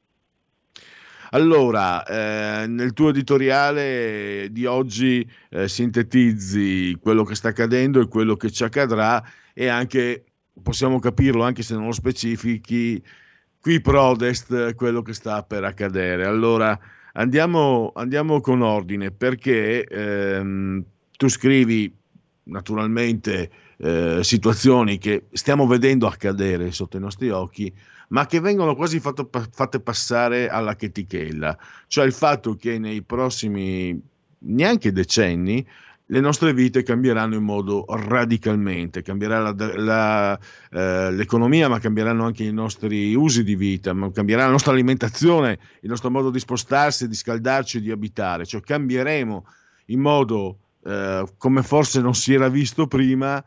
S4: Allora, eh, nel tuo editoriale di oggi eh, sintetizzi quello che sta accadendo e quello che ci accadrà e anche, possiamo capirlo anche se non lo specifichi, qui Prodest quello che sta per accadere. Allora, andiamo, andiamo con ordine perché ehm, tu scrivi naturalmente eh, situazioni che stiamo vedendo accadere sotto i nostri occhi, ma che vengono quasi fatto, fatte passare alla chetichella, cioè il fatto che nei prossimi neanche decenni le nostre vite cambieranno in modo radicalmente, cambierà la, la, eh, l'economia, ma cambieranno anche i nostri usi di vita, cambierà la nostra alimentazione, il nostro modo di spostarsi, di scaldarci, di abitare, cioè cambieremo in modo eh, come forse non si era visto prima,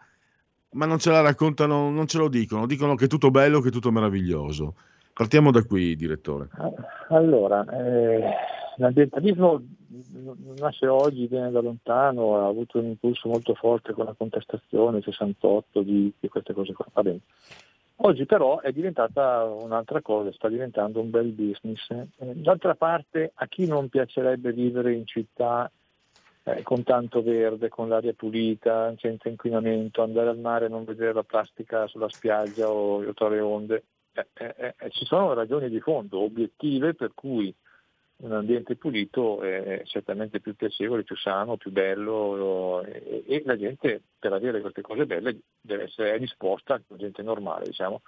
S4: ma non ce la raccontano, non ce lo dicono, dicono che è tutto bello, che è tutto meraviglioso. Partiamo da qui, direttore.
S13: Allora, eh, l'ambientalismo nasce oggi, viene da lontano, ha avuto un impulso molto forte con la contestazione 68 di, di queste cose qua. Va bene. Oggi però è diventata un'altra cosa, sta diventando un bel business. Eh, d'altra parte, a chi non piacerebbe vivere in città eh, con tanto verde, con l'aria pulita, senza inquinamento, andare al mare e non vedere la plastica sulla spiaggia o, tra le onde? Eh, eh, eh, ci sono ragioni di fondo, obiettive, per cui un ambiente pulito è certamente più piacevole, più sano, più bello e, e la gente per avere queste cose belle deve essere disposta, la gente normale diciamo,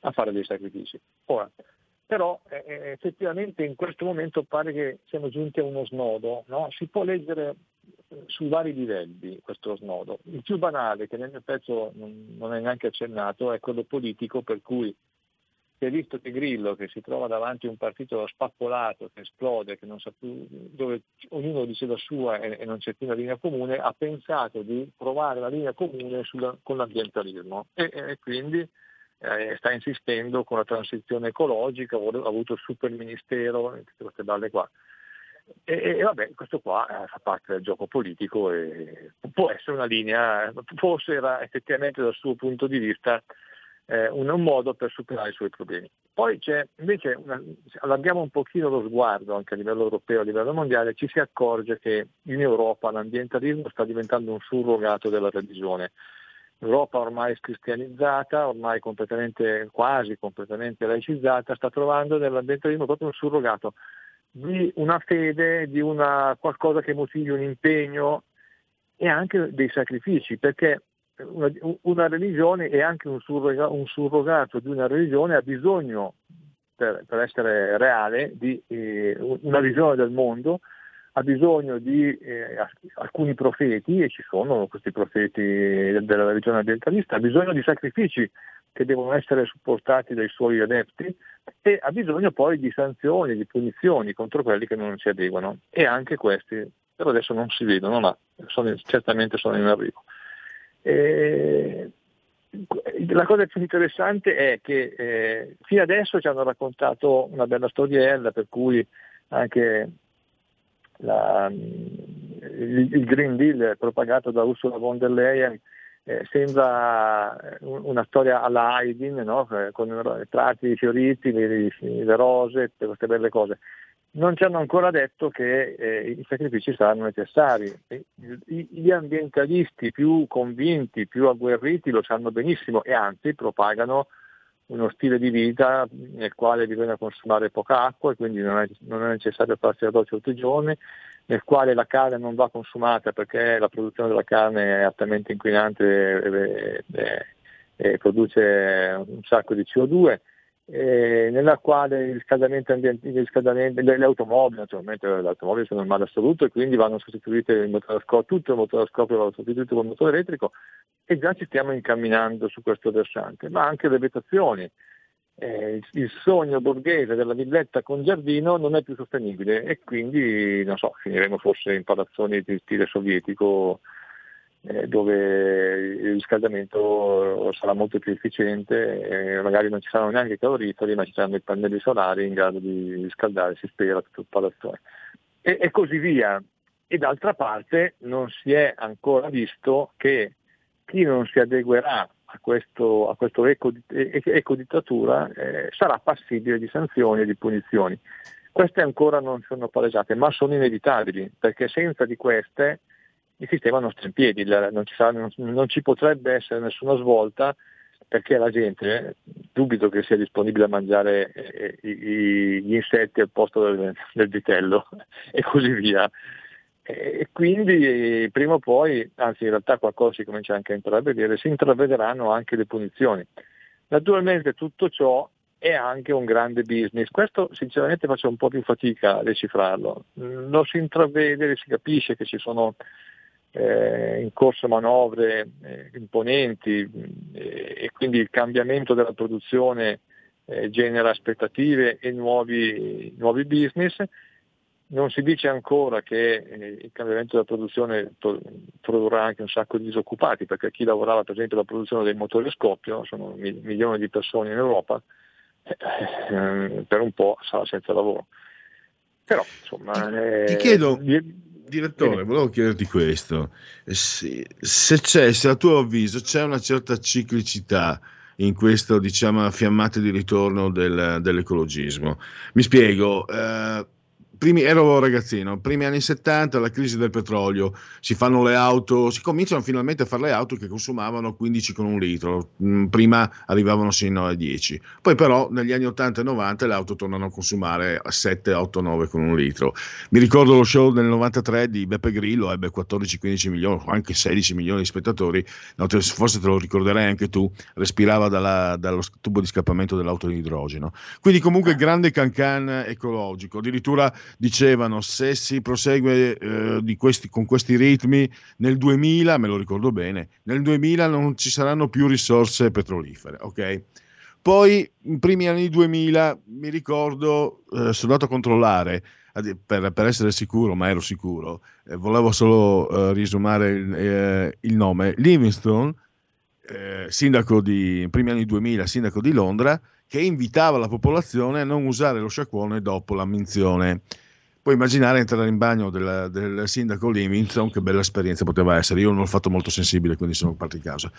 S13: a fare dei sacrifici. Ora, però eh, eh, effettivamente in questo momento pare che siamo giunti a uno snodo, no? si può leggere eh, su vari livelli questo snodo. Il più banale, che nel mio pezzo non, è neanche accennato, è quello politico per cui si è visto che Grillo, che si trova davanti a un partito spappolato, che esplode, che più, dove ognuno dice la sua e, e non c'è più una linea comune, ha pensato di provare la linea comune sulla, con l'ambientalismo e, e quindi eh, sta insistendo con la transizione ecologica, ha avuto il super ministero, tutte queste balle qua. E, e, vabbè, questo qua eh, fa parte del gioco politico e può essere una linea, forse era effettivamente dal suo punto di vista eh, un, un, modo per superare i suoi problemi. Poi c'è invece, una, allarghiamo un pochino lo sguardo anche a livello europeo, a livello mondiale, ci si accorge che in Europa l'ambientalismo sta diventando un surrogato della religione. L'Europa ormai cristianizzata, ormai completamente, quasi completamente laicizzata, sta trovando nell'ambientalismo proprio un surrogato di una fede, di una, qualcosa che motivi un impegno e anche dei sacrifici, perché una, una religione e anche un, surroga, un, surrogato di una religione ha bisogno, per, per essere reale, di eh, una visione del mondo, ha bisogno di eh, alcuni profeti, e ci sono questi profeti della religione ambientalista, ha bisogno di sacrifici che devono essere supportati dai suoi adepti e ha bisogno poi di sanzioni, di punizioni contro quelli che non si adeguano. E anche questi, però adesso non si vedono, ma sono, certamente sono in arrivo. Eh, la cosa più interessante è che eh, fino adesso ci hanno raccontato una bella storiella per cui anche la, il, il, Green Deal propagato da Ursula von der Leyen eh, sembra una storia alla Haydn, no? Eh, con prati fioriti, le, le rose, tutte queste belle cose non ci hanno ancora detto che eh, i sacrifici saranno necessari. gli ambientalisti più convinti, più agguerriti lo sanno benissimo e anzi propagano uno stile di vita nel quale bisogna consumare poca acqua e quindi non è, non è necessario farsi la doccia tutti i giorni, nel quale la carne non va consumata perché la produzione della carne è altamente inquinante e, e, e produce un sacco di CO2 eh, nella quale il riscaldamento ambientale, riscaldamento, le, le, automobili, naturalmente le automobili sono il male assoluto e quindi vanno sostituite il motore a scoppio, tutto il motore a scoppio va sostituito con il motore elettrico e già ci stiamo incamminando su questo versante, ma anche le abitazioni. Eh, il, sogno borghese della villetta con giardino non è più sostenibile e quindi non so, finiremo forse in palazzoni di stile sovietico eh, dove il riscaldamento sarà molto più efficiente, eh, magari non ci saranno neanche i caloriferi, ma ci saranno i pannelli solari in grado di riscaldare, si spera, tutto il palazzone. E, e così via. E d'altra parte non si è ancora visto che chi non si adeguerà a questo, a questo eco, ecodittatura eh, sarà passibile di sanzioni e di punizioni. Queste ancora non sono palesate, ma sono inevitabili, perché senza di queste il sistema non sta in piedi, non ci, sarà, non, ci potrebbe essere nessuna svolta perché la gente, dubito che sia disponibile a mangiare eh, gli insetti al posto del, del vitello e così via. E quindi prima o poi, anzi in realtà qualcosa si comincia anche a intravedere, si intravederanno anche le punizioni. Naturalmente tutto ciò è anche un grande business, questo sinceramente faccio un po' più fatica a decifrarlo, lo si intravede, si capisce che ci sono eh, in corso manovre eh, imponenti eh, e quindi il cambiamento della produzione eh, genera aspettative e nuovi, nuovi, business. Non si dice ancora che eh, il cambiamento della produzione to- produrrà anche un sacco di disoccupati, perché chi lavorava per esempio alla produzione dei motori a scoppio, sono mi- milioni di persone in Europa, eh, per un po' sarà senza lavoro. Però insomma...
S4: Ti chiedo, direttore, volevo chiederti questo. Se, se, c'è, se a tuo avviso c'è una certa ciclicità in questo, diciamo, fiammate di ritorno del, dell'ecologismo. Mi spiego. Eh, primi, ero ragazzino, primi anni 70, la crisi del petrolio, si fanno le auto, si cominciano finalmente a fare le auto che consumavano 15 con un litro, mm, prima arrivavano sino a 10, poi però negli anni 80 e 90 le auto tornano a consumare a 7, 8, 9 con un litro. Mi ricordo lo show del 93 di Beppe Grillo, ebbe 14-15 milioni, anche 16 milioni di spettatori, forse te lo ricorderai anche tu, respirava dalla, dallo tubo di scappamento dell'auto di idrogeno. Quindi comunque grande cancan ecologico, addirittura dicevano se si prosegue eh, questi, con questi ritmi nel 2000, me lo ricordo bene, nel 2000 non ci saranno più risorse petrolifere, ok? Poi, in primi anni 2000, mi ricordo, eh, sono andato a controllare per, per, essere sicuro, ma ero sicuro, eh, volevo solo eh, risumare il, eh, il, nome, Livingstone, eh, sindaco di, primi anni 2000, sindaco di Londra, che invitava la popolazione a non usare lo sciacquone dopo la minzione. Puoi immaginare entrare in bagno del, del sindaco Livingston, che bella esperienza poteva essere. Io non l'ho fatto molto sensibile, quindi sono parte in casa.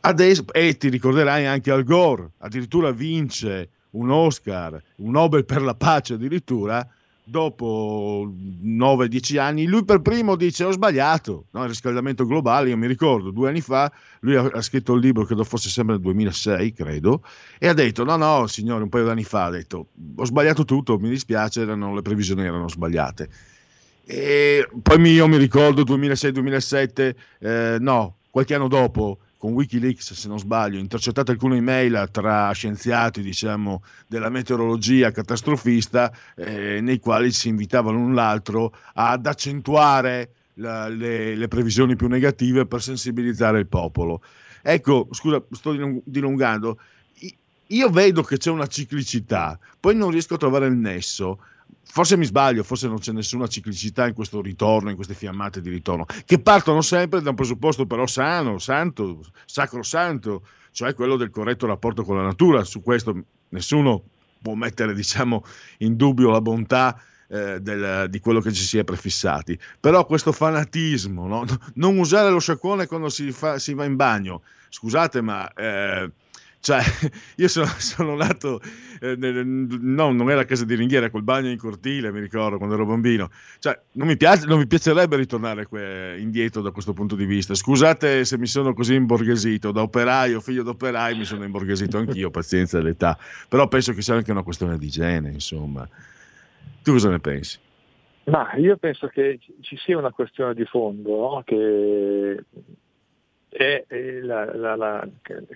S4: Adesso, e ti ricorderai anche Al Gore, addirittura vince un Oscar, un Nobel per la pace addirittura, dopo 9-10 anni, lui per primo dice ho sbagliato, no? il riscaldamento globale, io mi ricordo, due anni fa, lui ha, scritto il libro, credo fosse sempre nel 2006, credo, e ha detto no, no, signore, un paio d'anni fa, ha detto ho sbagliato tutto, mi dispiace, erano, le previsioni erano sbagliate. E poi io mi ricordo 2006-2007, eh, no, qualche anno dopo, con Wikileaks, se non sbaglio, intercettate alcune email tra scienziati, diciamo, della meteorologia catastrofista, eh, nei quali si invitavano l'un l'altro ad accentuare la, le, le, previsioni più negative per sensibilizzare il popolo. Ecco, scusa, sto dilungando. Io vedo che c'è una ciclicità, poi non riesco a trovare il nesso forse mi sbaglio, forse non c'è nessuna ciclicità in questo ritorno, in queste fiammate di ritorno, che partono sempre da un presupposto però sano, santo, sacrosanto, cioè quello del corretto rapporto con la natura. Su questo nessuno può mettere diciamo, in dubbio la bontà eh, del, di quello che ci si è prefissati. Però questo fanatismo, no? non usare lo sciacquone quando si, fa, si, va in bagno, scusate ma... Eh, Cioè, io sono, sono nato, eh, nel, no, non era a casa di ringhiera, col bagno in cortile, mi ricordo, quando ero bambino. Cioè, non mi, piace, non mi piacerebbe ritornare que, indietro da questo punto di vista. Scusate se mi sono così imborghesito, da operaio, figlio d'operaio, mi sono imborghesito anch'io, pazienza dell'età. Però penso che sia anche una questione di igiene, insomma. Tu cosa ne pensi?
S13: Ma io penso che ci sia una questione di fondo, no? che è la, la, la,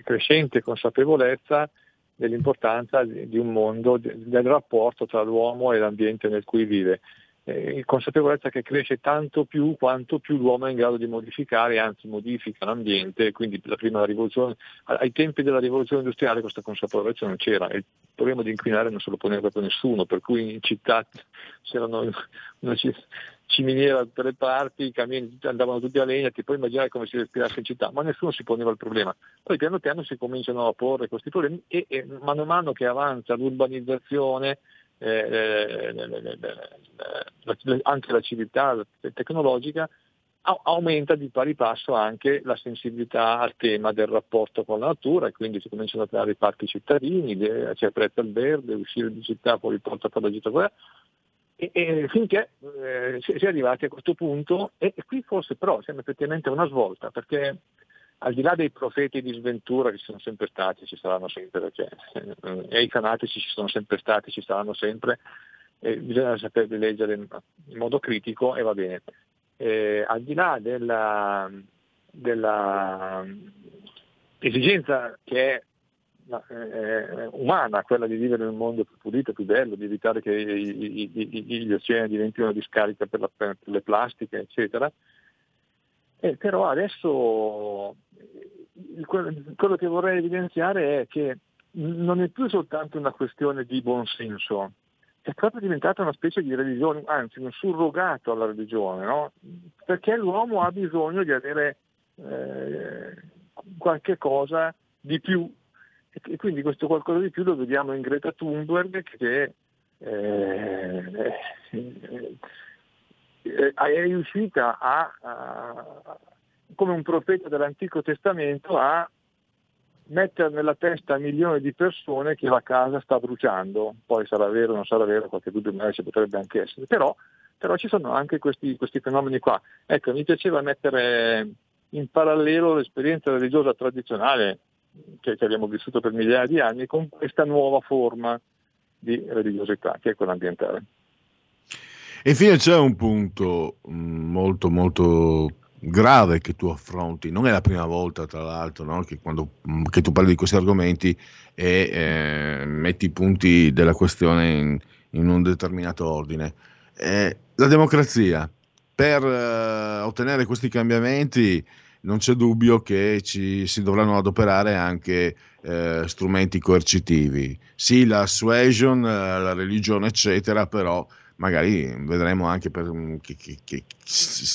S13: crescente consapevolezza dell'importanza di, un mondo, del rapporto tra l'uomo e l'ambiente nel cui vive. Eh, consapevolezza che cresce tanto più quanto più l'uomo è in grado di modificare, anzi modifica l'ambiente, quindi la prima rivoluzione, ai tempi della rivoluzione industriale questa consapevolezza non c'era, il problema di inquinare non se lo poneva proprio nessuno, per cui in città c'erano una, ciminiera da tutte le parti, i camioni andavano tutti a legna, ti puoi immaginare come si respirasse in città, ma nessuno si poneva il problema. Poi piano piano si cominciano a porre questi problemi e, e mano a mano che avanza l'urbanizzazione, eh, eh, anche la civiltà tecnologica, aumenta di pari passo anche la sensibilità al tema del rapporto con la natura e quindi si cominciano a creare i parchi cittadini, si apprezza il verde, uscire di città fuori porta per la gita e, e finché eh, si, è arrivati a questo punto e, e, qui forse però siamo effettivamente una svolta perché al di là dei profeti di sventura che ci sono sempre stati, ci saranno sempre, perché, eh, e i fanatici ci sono sempre stati, ci saranno sempre, eh, bisogna saperli leggere in, in, modo critico e va bene. Eh, al di là della, della esigenza che è eh, umana, quella di vivere in un mondo più pulito, più bello, di evitare che i, i, i, gli oceani diventino una discarica per, la, per, le plastiche, eccetera. Eh, però adesso quello che vorrei evidenziare è che non è più soltanto una questione di buonsenso, è proprio diventata una specie di religione, anzi un surrogato alla religione, no? perché l'uomo ha bisogno di avere eh, qualche cosa di più e quindi questo qualcosa di più lo vediamo in Greta Thunberg che eh, eh, è riuscita a, a, come un profeta dell'Antico Testamento, a mettere nella testa milioni di persone che la casa sta bruciando. Poi sarà vero o non sarà vero, qualche dubbio magari ci potrebbe anche essere, però, però ci sono anche questi, questi fenomeni qua. Ecco, mi piaceva mettere in parallelo l'esperienza religiosa tradizionale che, che abbiamo vissuto per migliaia di anni con questa nuova forma di religiosità che è quella ambientale.
S4: Infine c'è un punto mm, molto molto grave che tu affronti, non è la prima volta tra l'altro no? che, quando, mm, che, tu parli di questi argomenti e eh, metti i punti della questione in, in un determinato ordine. Eh, la democrazia, per eh, ottenere questi cambiamenti non c'è dubbio che ci si dovranno adoperare anche eh, strumenti coercitivi. Sì, la suasion, eh, la religione, eccetera, però magari vedremo anche per, mm, che, che, che,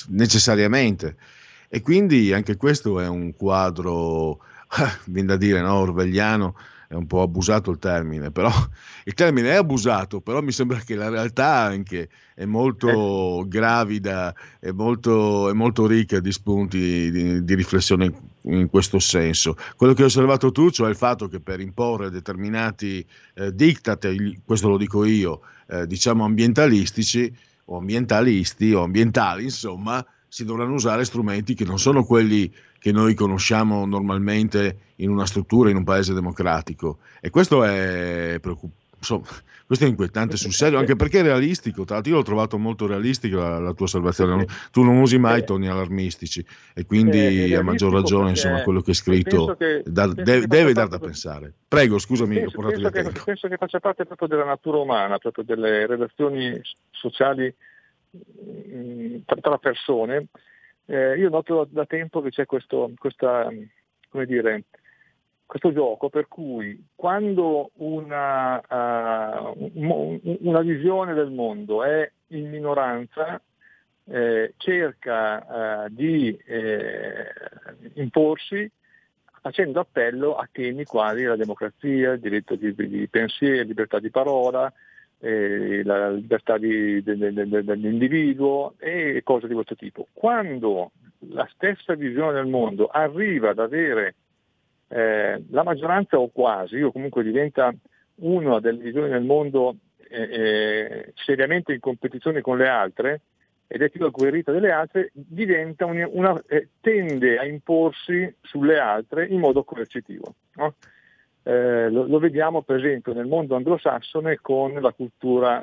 S4: necessariamente. E quindi anche questo è un quadro, viene da dire, no, orwelliano, è un po' abusato il termine, però il termine è abusato, però mi sembra che la realtà anche è molto eh. gravida, è molto, è molto ricca di spunti di, di, riflessione in questo senso. Quello che hai osservato tu, cioè il fatto che per imporre determinati eh, diktat, questo lo dico io, eh, diciamo ambientalistici o ambientalisti o ambientali, insomma, si dovranno usare strumenti che non sono quelli che noi conosciamo normalmente in una struttura, in un paese democratico. E questo è preoccupante. questo è inquietante sul serio, anche perché è realistico. Tra l'altro, io l'ho trovato molto realistico la, la tua osservazione. Tu non usi mai eh. toni allarmistici, e quindi a maggior ragione, insomma, quello che è scritto che, da, deve, deve dar da pensare. Prego, scusami,
S13: penso, ho penso che, penso che faccia parte proprio della natura umana, proprio delle relazioni sociali mm, tra persone. Eh, io noto da tempo che c'è questo, questa, dire, questo gioco per cui quando una, uh, una, visione del mondo è in minoranza eh, cerca uh, di eh, imporsi facendo appello a temi quali la democrazia, il diritto di, di pensiero, libertà di parola, la libertà di, de, de, de, dell'individuo e cose di questo tipo. Quando la stessa visione del mondo arriva ad avere eh, la maggioranza o quasi, o comunque diventa una delle visioni nel mondo eh, eh, seriamente in competizione con le altre ed è più agguerrita delle altre, diventa una, una, eh, tende a imporsi sulle altre in modo coercitivo. No? Eh, lo, lo, vediamo per esempio nel mondo anglosassone con la cultura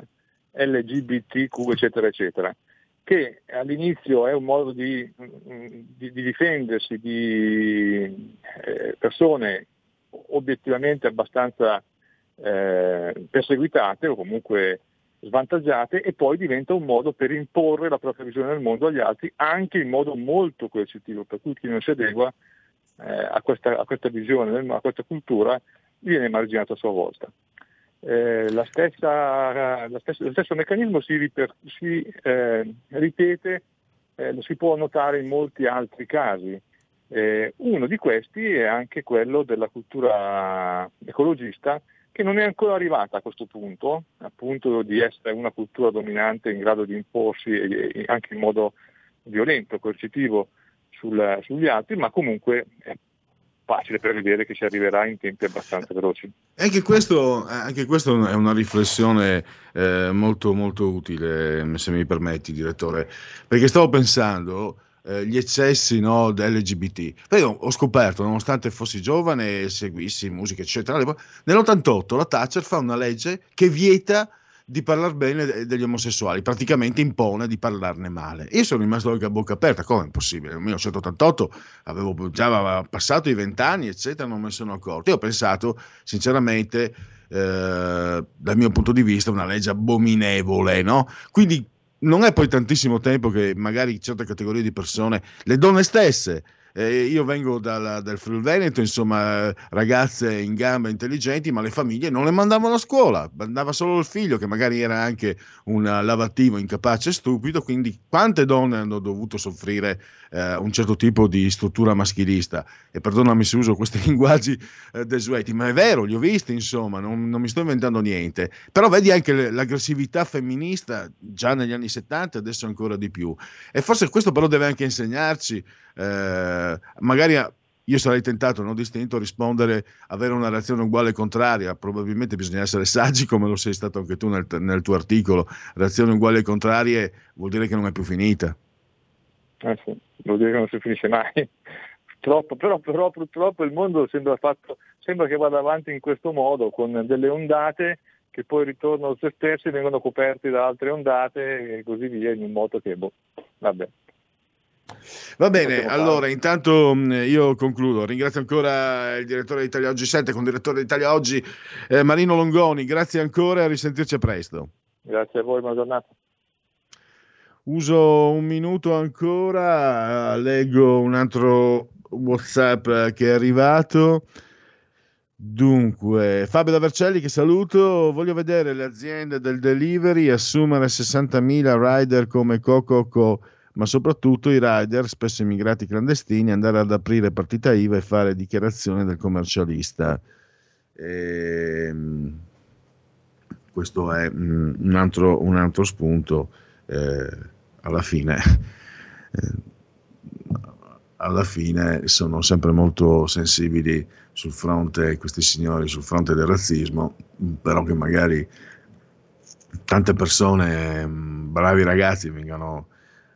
S13: LGBTQ eccetera eccetera che all'inizio è un modo di, di, di difendersi di eh, persone obiettivamente abbastanza eh, perseguitate o comunque svantaggiate e poi diventa un modo per imporre la propria visione del mondo agli altri anche in modo molto coercitivo, per cui chi non si adegua eh, a, questa, a, questa, visione, a questa cultura viene emarginato a sua volta. Eh, la stessa, la stessa, lo stesso meccanismo si, riper, si eh, ripete, eh, lo si può notare in molti altri casi. Eh, uno di questi è anche quello della cultura ecologista che non è ancora arrivata a questo punto, appunto di essere una cultura dominante in grado di imporsi anche in modo violento, coercitivo sul, sugli altri, ma comunque è facile prevedere che si arriverà in tempi abbastanza veloci.
S4: Anche questo, anche questo è una riflessione eh, molto, molto utile, se mi permetti, direttore, perché stavo pensando eh, gli eccessi no, dell'LGBT. Io ho scoperto, nonostante fossi giovane e seguissi musica, eccetera, nell'88 la Thatcher fa una legge che vieta di parlare bene degli omosessuali, praticamente impone di parlarne male. Io sono rimasto anche a bocca aperta, come è possibile? Nel 1988 avevo già passato i vent'anni, eccetera, non me ne sono accorto. Io ho pensato, sinceramente, eh, dal mio punto di vista, una legge abominevole, no? Quindi non è poi tantissimo tempo che magari certe categorie di persone, le donne stesse, eh, io vengo dal, dal Friuli Veneto, insomma, ragazze in gamba intelligenti, ma le famiglie non le mandavano a scuola, mandava solo il figlio che magari era anche un lavativo incapace e stupido, quindi quante donne hanno dovuto soffrire eh, un certo tipo di struttura maschilista? E perdonami se uso questi linguaggi eh, desueti, ma è vero, li ho visti, insomma, non, non mi sto inventando niente. Però vedi anche l'aggressività femminista già negli anni 70 adesso ancora di più. E forse questo però deve anche insegnarci eh, magari io sarei tentato, non distinto, a rispondere, avere una reazione uguale e contraria. Probabilmente bisogna essere saggi, come lo sei stato anche tu nel, nel tuo articolo. Reazioni uguali e contrarie vuol dire che non è più finita.
S13: Eh sì, vuol dire che non si finisce mai. Purtroppo, però, però purtroppo il mondo sembra, fatto, sembra che vada avanti in questo modo, con delle ondate che poi ritornano su se stessi, vengono coperti da altre ondate e così via, in un modo che, boh, vabbè.
S4: Va bene, allora intanto mm, io concludo. Ringrazio ancora il direttore di Italia Oggi 7 con il direttore di Italia Oggi eh, Marino Longoni. Grazie ancora e a risentirci presto.
S13: Grazie a voi, buona giornata.
S4: Uso un minuto ancora, leggo un altro WhatsApp che è arrivato. Dunque, Fabio da Vercelli che saluto, voglio vedere le aziende del delivery assumere 60.000 rider come Coco. Co ma soprattutto i rider, spesso immigrati clandestini, andare ad aprire partita IVA e fare dichiarazione del commercialista. E, ehm, questo è un altro, un altro spunto. Eh, alla fine, eh, alla fine sono sempre molto sensibili sul fronte, questi signori, sul fronte del razzismo, però che magari tante persone, mm, bravi ragazzi, vengano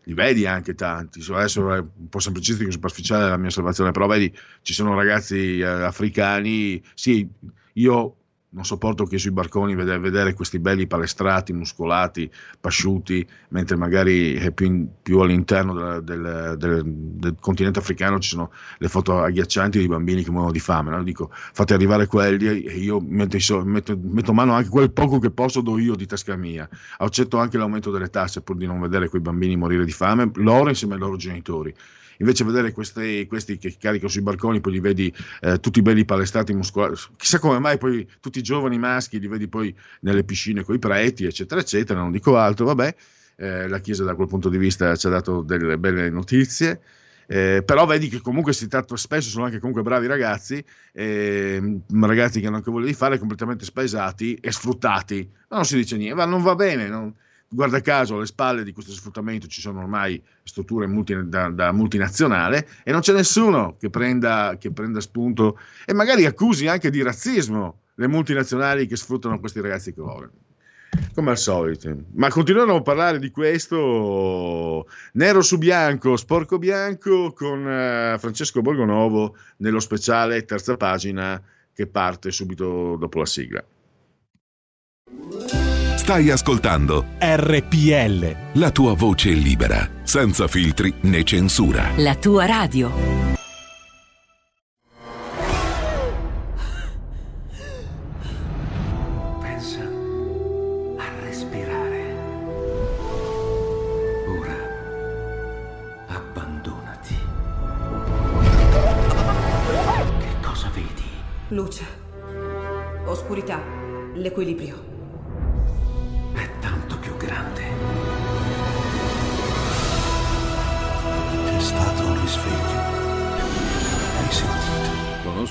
S4: li vedi anche tanti. Adesso è un po' semplicistico, superficiale la mia osservazione, però vedi, ci sono ragazzi eh, africani. Sì, io non sopporto che sui barconi vedere, vedere, questi belli palestrati, muscolati, pasciuti, mentre magari più, in, più all'interno del, del, del, del, continente africano ci sono le foto agghiaccianti di bambini che muoiono di fame. No? Dico, fate arrivare quelli e io metto, metto, metto, mano anche quel poco che posso do io di tasca mia. Accetto anche l'aumento delle tasse pur di non vedere quei bambini morire di fame, loro insieme ai loro genitori invece vedere questi, questi che caricano sui barconi, poi li vedi eh, tutti belli palestrati, muscolari, chissà come mai poi tutti i giovani maschi li vedi poi nelle piscine con i preti, eccetera, eccetera, non dico altro, vabbè, eh, la Chiesa da quel punto di vista ci ha dato delle belle notizie. Eh, però vedi che comunque si tratta spesso sono anche comunque bravi ragazzi eh, ragazzi che hanno anche voglia di fare completamente spaesati e sfruttati ma non si dice niente ma non va bene non, guarda caso alle spalle di questo sfruttamento ci sono ormai strutture multi, da, da, multinazionale e non c'è nessuno che prenda, che prenda spunto e magari accusi anche di razzismo le multinazionali che sfruttano questi ragazzi come come al solito. Ma continueremo a parlare di questo nero su bianco, sporco bianco, con uh, Francesco Borgonovo nello speciale terza pagina che parte subito dopo la sigla.
S14: Stai ascoltando
S15: RPL.
S14: La tua voce libera, senza filtri né censura.
S15: La tua radio.
S16: Pensa a respirare. Ora abbandonati. Che cosa vedi?
S17: Luce. Oscurità. L'equilibrio.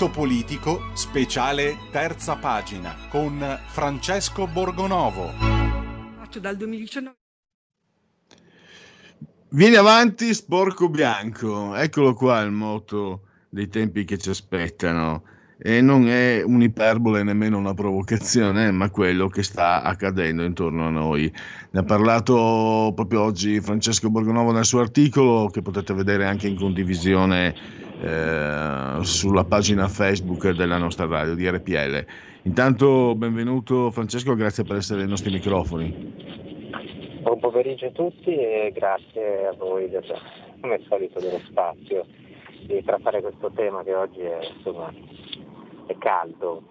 S5: Punto politico, speciale terza pagina, con Francesco Borgonovo.
S18: Faccio dal 2019.
S4: Vieni avanti, sporco bianco. Eccolo qua il moto dei tempi che ci aspettano. E non è un'iperbole nemmeno una provocazione, ma quello che sta accadendo intorno a noi. Ne ha parlato proprio oggi Francesco Borgonovo nel suo articolo, che potete vedere anche in condivisione eh, sulla pagina Facebook della nostra radio di RPL. Intanto benvenuto Francesco, grazie per essere ai nostri microfoni.
S19: Buon pomeriggio a tutti e grazie a voi del, come al solito dello spazio di trattare questo tema che oggi è, insomma, è caldo.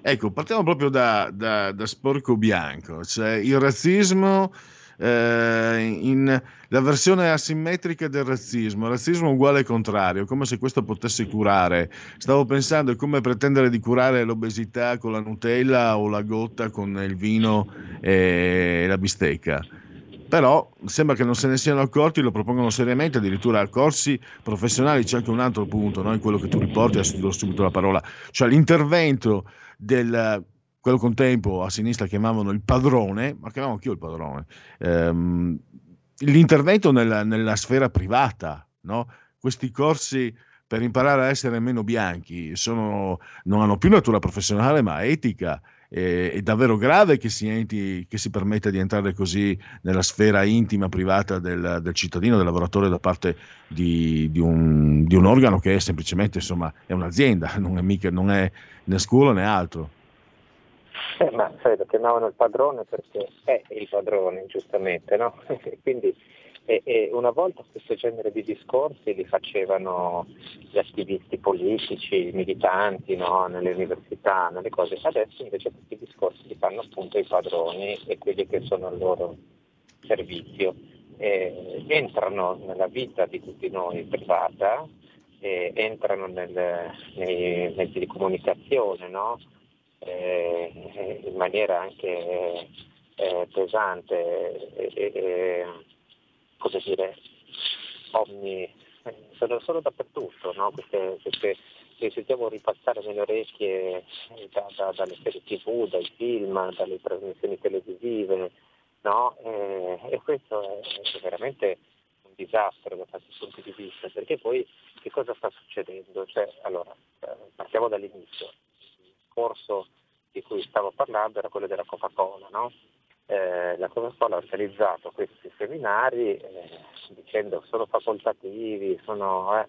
S4: Ecco, partiamo proprio da, da, da sporco bianco, cioè il razzismo eh, in la versione asimmetrica del razzismo, razzismo uguale e contrario, come se questo potesse curare. Stavo pensando è come pretendere di curare l'obesità con la Nutella o la gotta con il vino e la bistecca. Però sembra che non se ne siano accorti, lo propongono seriamente, addirittura a corsi professionali c'è anche un altro punto, no? in quello che tu riporti, adesso ti do subito la parola, cioè l'intervento del quello con tempo a sinistra chiamavano il padrone, ma chiamavo anch'io il padrone, ehm, l'intervento nella, nella, sfera privata, no? questi corsi per imparare a essere meno bianchi sono, non hanno più natura professionale ma etica. È davvero grave che si, enti, che si, permetta di entrare così nella sfera intima, privata del, del cittadino, del lavoratore da parte di, di, un, di, un, organo che è semplicemente insomma, è un'azienda, non è, mica, non è né scuola né altro.
S19: Eh, ma sai, lo chiamavano il padrone perché è il padrone, giustamente, no? Quindi e, e una volta questo genere di discorsi li facevano gli attivisti politici, i militanti no? nelle università, nelle cose. Adesso invece questi discorsi li fanno appunto i padroni e quelli che sono al loro servizio. Eh, entrano nella vita di tutti noi privata, entrano nel, nei mezzi di comunicazione, no? in maniera anche eh, pesante e, e, come dire, omni, sono, sono dappertutto, no? queste, queste, le sentiamo ripassare nelle orecchie da, da, dalle serie tv, dai film, dalle trasmissioni televisive, no? e, e, questo è, è veramente un disastro da tanti punti di vista, perché poi che cosa sta succedendo? Cioè, allora, eh, partiamo dall'inizio discorso di cui stavo parlando era quello della Coca-Cola. No? Eh, la Coca-Cola ha organizzato questi seminari eh, dicendo sono facoltativi, sono eh,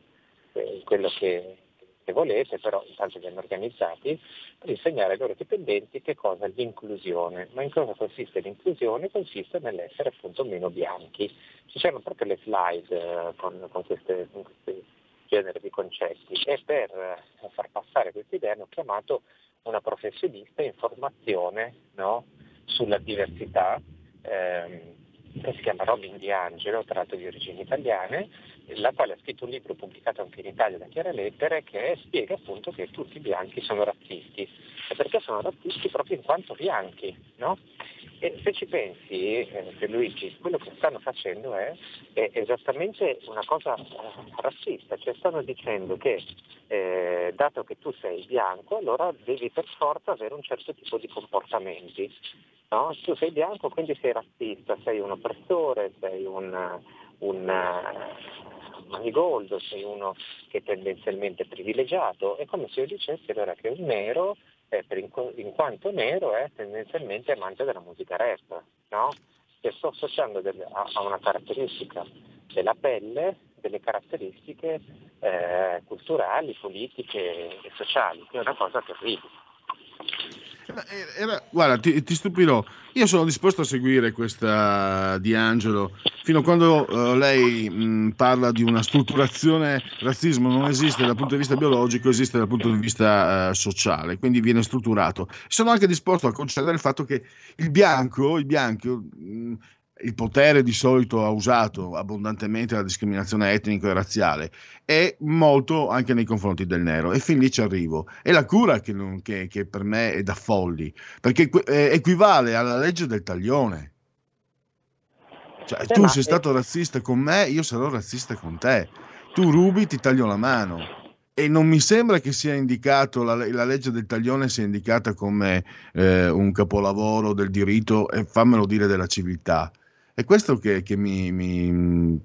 S19: eh, quello che, che, volete, però intanto hanno organizzati per insegnare ai loro dipendenti che cosa è l'inclusione. Ma in cosa consiste l'inclusione? Consiste nell'essere appunto meno bianchi. Ci sono proprio le slide eh, con, con, queste, con questi generi di concetti e per eh, far passare questa idea hanno chiamato una professionista in formazione no? Sulla diversità, ehm, che si chiama Robin Di Angelo, tra l'altro di origini italiane, la quale ha scritto un libro pubblicato anche in Italia da Chiare Lettere che spiega appunto che tutti i bianchi sono razzisti. E perché sono razzisti proprio in quanto bianchi, no? E se ci pensi, eh, Luigi, quello che stanno facendo è, è esattamente una cosa eh, razzista, cioè stanno dicendo che eh, dato che tu sei bianco, allora devi per forza avere un certo tipo di comportamenti. No? Tu sei bianco, quindi sei razzista, sei un oppressore, sei un, un manigoldo, sei uno che è tendenzialmente privilegiato. È come se io dicessi allora che un nero eh, in, in, quanto nero è tendenzialmente amante della musica rap, no? che sto associando del, a, a, una caratteristica della pelle, delle caratteristiche eh, culturali, politiche e sociali, che è una cosa terribile.
S4: Era, guarda, ti, ti, stupirò. Io sono disposto a seguire questa di Angelo fino a quando uh, lei mh, parla di una strutturazione. Razzismo non esiste dal punto di vista biologico, esiste dal punto di vista uh, sociale, quindi viene strutturato. Sono anche disposto a concedere il fatto che il bianco, il bianco mh, il potere di solito ha usato abbondantemente la discriminazione etnico e razziale e molto anche nei confronti del nero. E fin lì ci arrivo. È la cura che, non, che, che per me è da folli perché eh, equivale alla legge del taglione. Cioè, tu sei stato razzista con me io sarò razzista con te. Tu rubi ti taglio la mano. E non mi sembra che sia indicato la, la legge del taglione sia indicata come eh, un capolavoro del diritto e fammelo dire della civiltà È questo che, che mi, mi,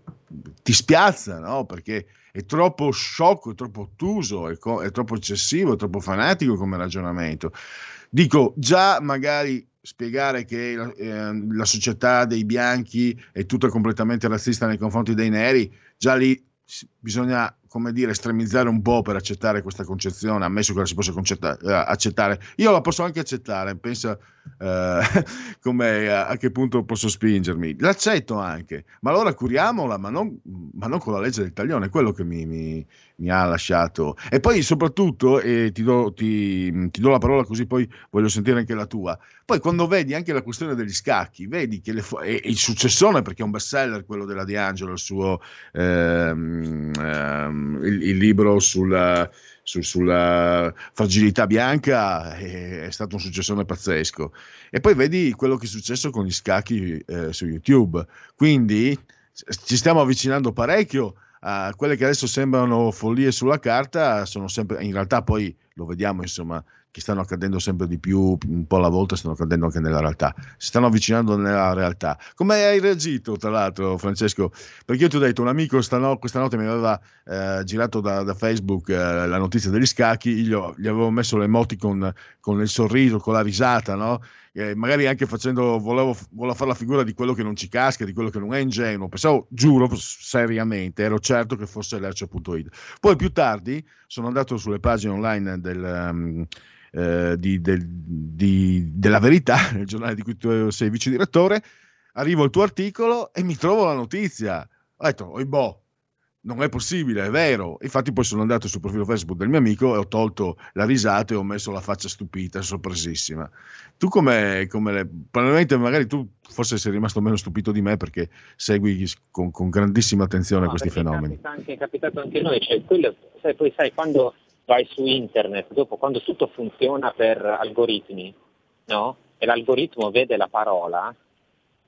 S4: ti spiazza, no? Perché è troppo sciocco, è troppo ottuso, è, co- è troppo eccessivo, è troppo fanatico come ragionamento. Dico, già magari spiegare che la, eh, la, società dei bianchi è tutta completamente razzista nei confronti dei neri, già lì bisogna come dire, estremizzare un po' per accettare questa concezione, ammesso che la si possa eh, accettare. Io la posso anche accettare, pensa eh, come, a, che punto posso spingermi. L'accetto anche, ma allora curiamola, ma non, ma non con la legge del taglione, è quello che mi, mi, mi ha lasciato. E poi soprattutto, e ti do, ti, ti do, la parola così poi voglio sentire anche la tua, poi quando vedi anche la questione degli scacchi, vedi che le, e, il successone, perché è un bestseller quello della D'Angelo, il suo... Ehm, ehm, il, il libro sulla, su, sulla fragilità bianca è, è, stato un successone pazzesco. E poi vedi quello che è successo con gli scacchi eh, su YouTube. Quindi ci stiamo avvicinando parecchio a quelle che adesso sembrano follie sulla carta, sono sempre, in realtà poi lo vediamo, insomma, che stanno accadendo sempre di più, un po' alla volta stanno accadendo anche nella realtà, si stanno avvicinando nella realtà. Come hai reagito, tra l'altro, Francesco? Perché io ti ho detto, un amico stano, questa notte mi aveva eh, girato da, da Facebook eh, la notizia degli scacchi, io gli avevo messo l'emoticon con il sorriso, con la risata, no? Eh, magari anche facendo, volevo, volevo, fare la figura di quello che non ci casca, di quello che non è ingenuo, pensavo, giuro, seriamente, ero certo che fosse lercio.it. Poi più tardi sono andato sulle pagine online del... Um, eh, di, del, di, della verità, il giornale di cui tu sei vice direttore, arrivo al tuo articolo e mi trovo la notizia. Ho detto, oi boh, non è possibile, è vero. Infatti poi sono andato sul profilo Facebook del mio amico e ho tolto la risata e ho messo la faccia stupita, sorpresissima. Tu come, come le... probabilmente magari tu forse sei rimasto meno stupito di me perché segui con, con grandissima attenzione no, questi fenomeni.
S20: È capitato anche a noi, cioè, quello, sai, poi sai, quando vai su internet, dopo quando tutto funziona per algoritmi, no? E l'algoritmo vede la parola,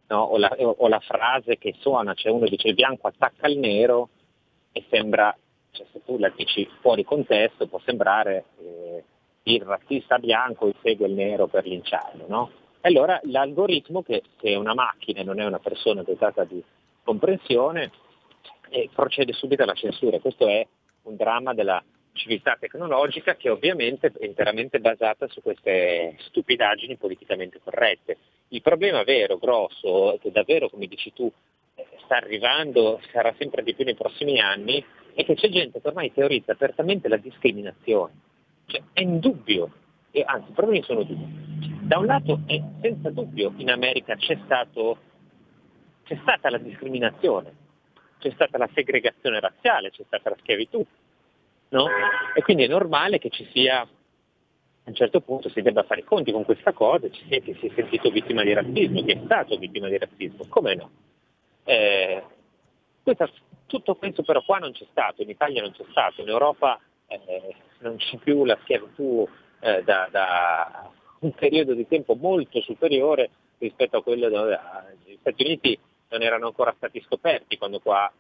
S20: no? o, la, o, la, frase che suona, cioè uno dice il bianco attacca il nero e sembra, cioè se tu la dici fuori contesto può sembrare eh, il razzista bianco insegue il nero per linciarlo, no? Allora l'algoritmo, che, che, è una macchina e non è una persona dotata di comprensione, eh, procede subito alla censura. Questo è un dramma della civiltà tecnologica che ovviamente è interamente basata su queste stupidaggini politicamente corrette. Il problema vero, grosso, che davvero, come dici tu, sta arrivando, sarà sempre di più nei prossimi anni, è che c'è gente che ormai teorizza apertamente la discriminazione. Cioè, è indubbio, e anzi i problemi sono due. Da un lato è senza dubbio in America c'è, stato, c'è stata la discriminazione, c'è stata la segregazione razziale, c'è stata la schiavitù, no? E quindi è normale che ci sia, a un certo punto si debba fare i conti con questa cosa, ci sia chi si è sentito vittima di razzismo, chi è stato vittima di razzismo, come no? Eh, questa, tutto questo però qua non c'è stato, in Italia non c'è stato, in Europa eh, non c'è più la schiavitù eh, da, da, un periodo di tempo molto superiore rispetto a quello dove gli Stati Uniti non erano ancora stati scoperti quando qua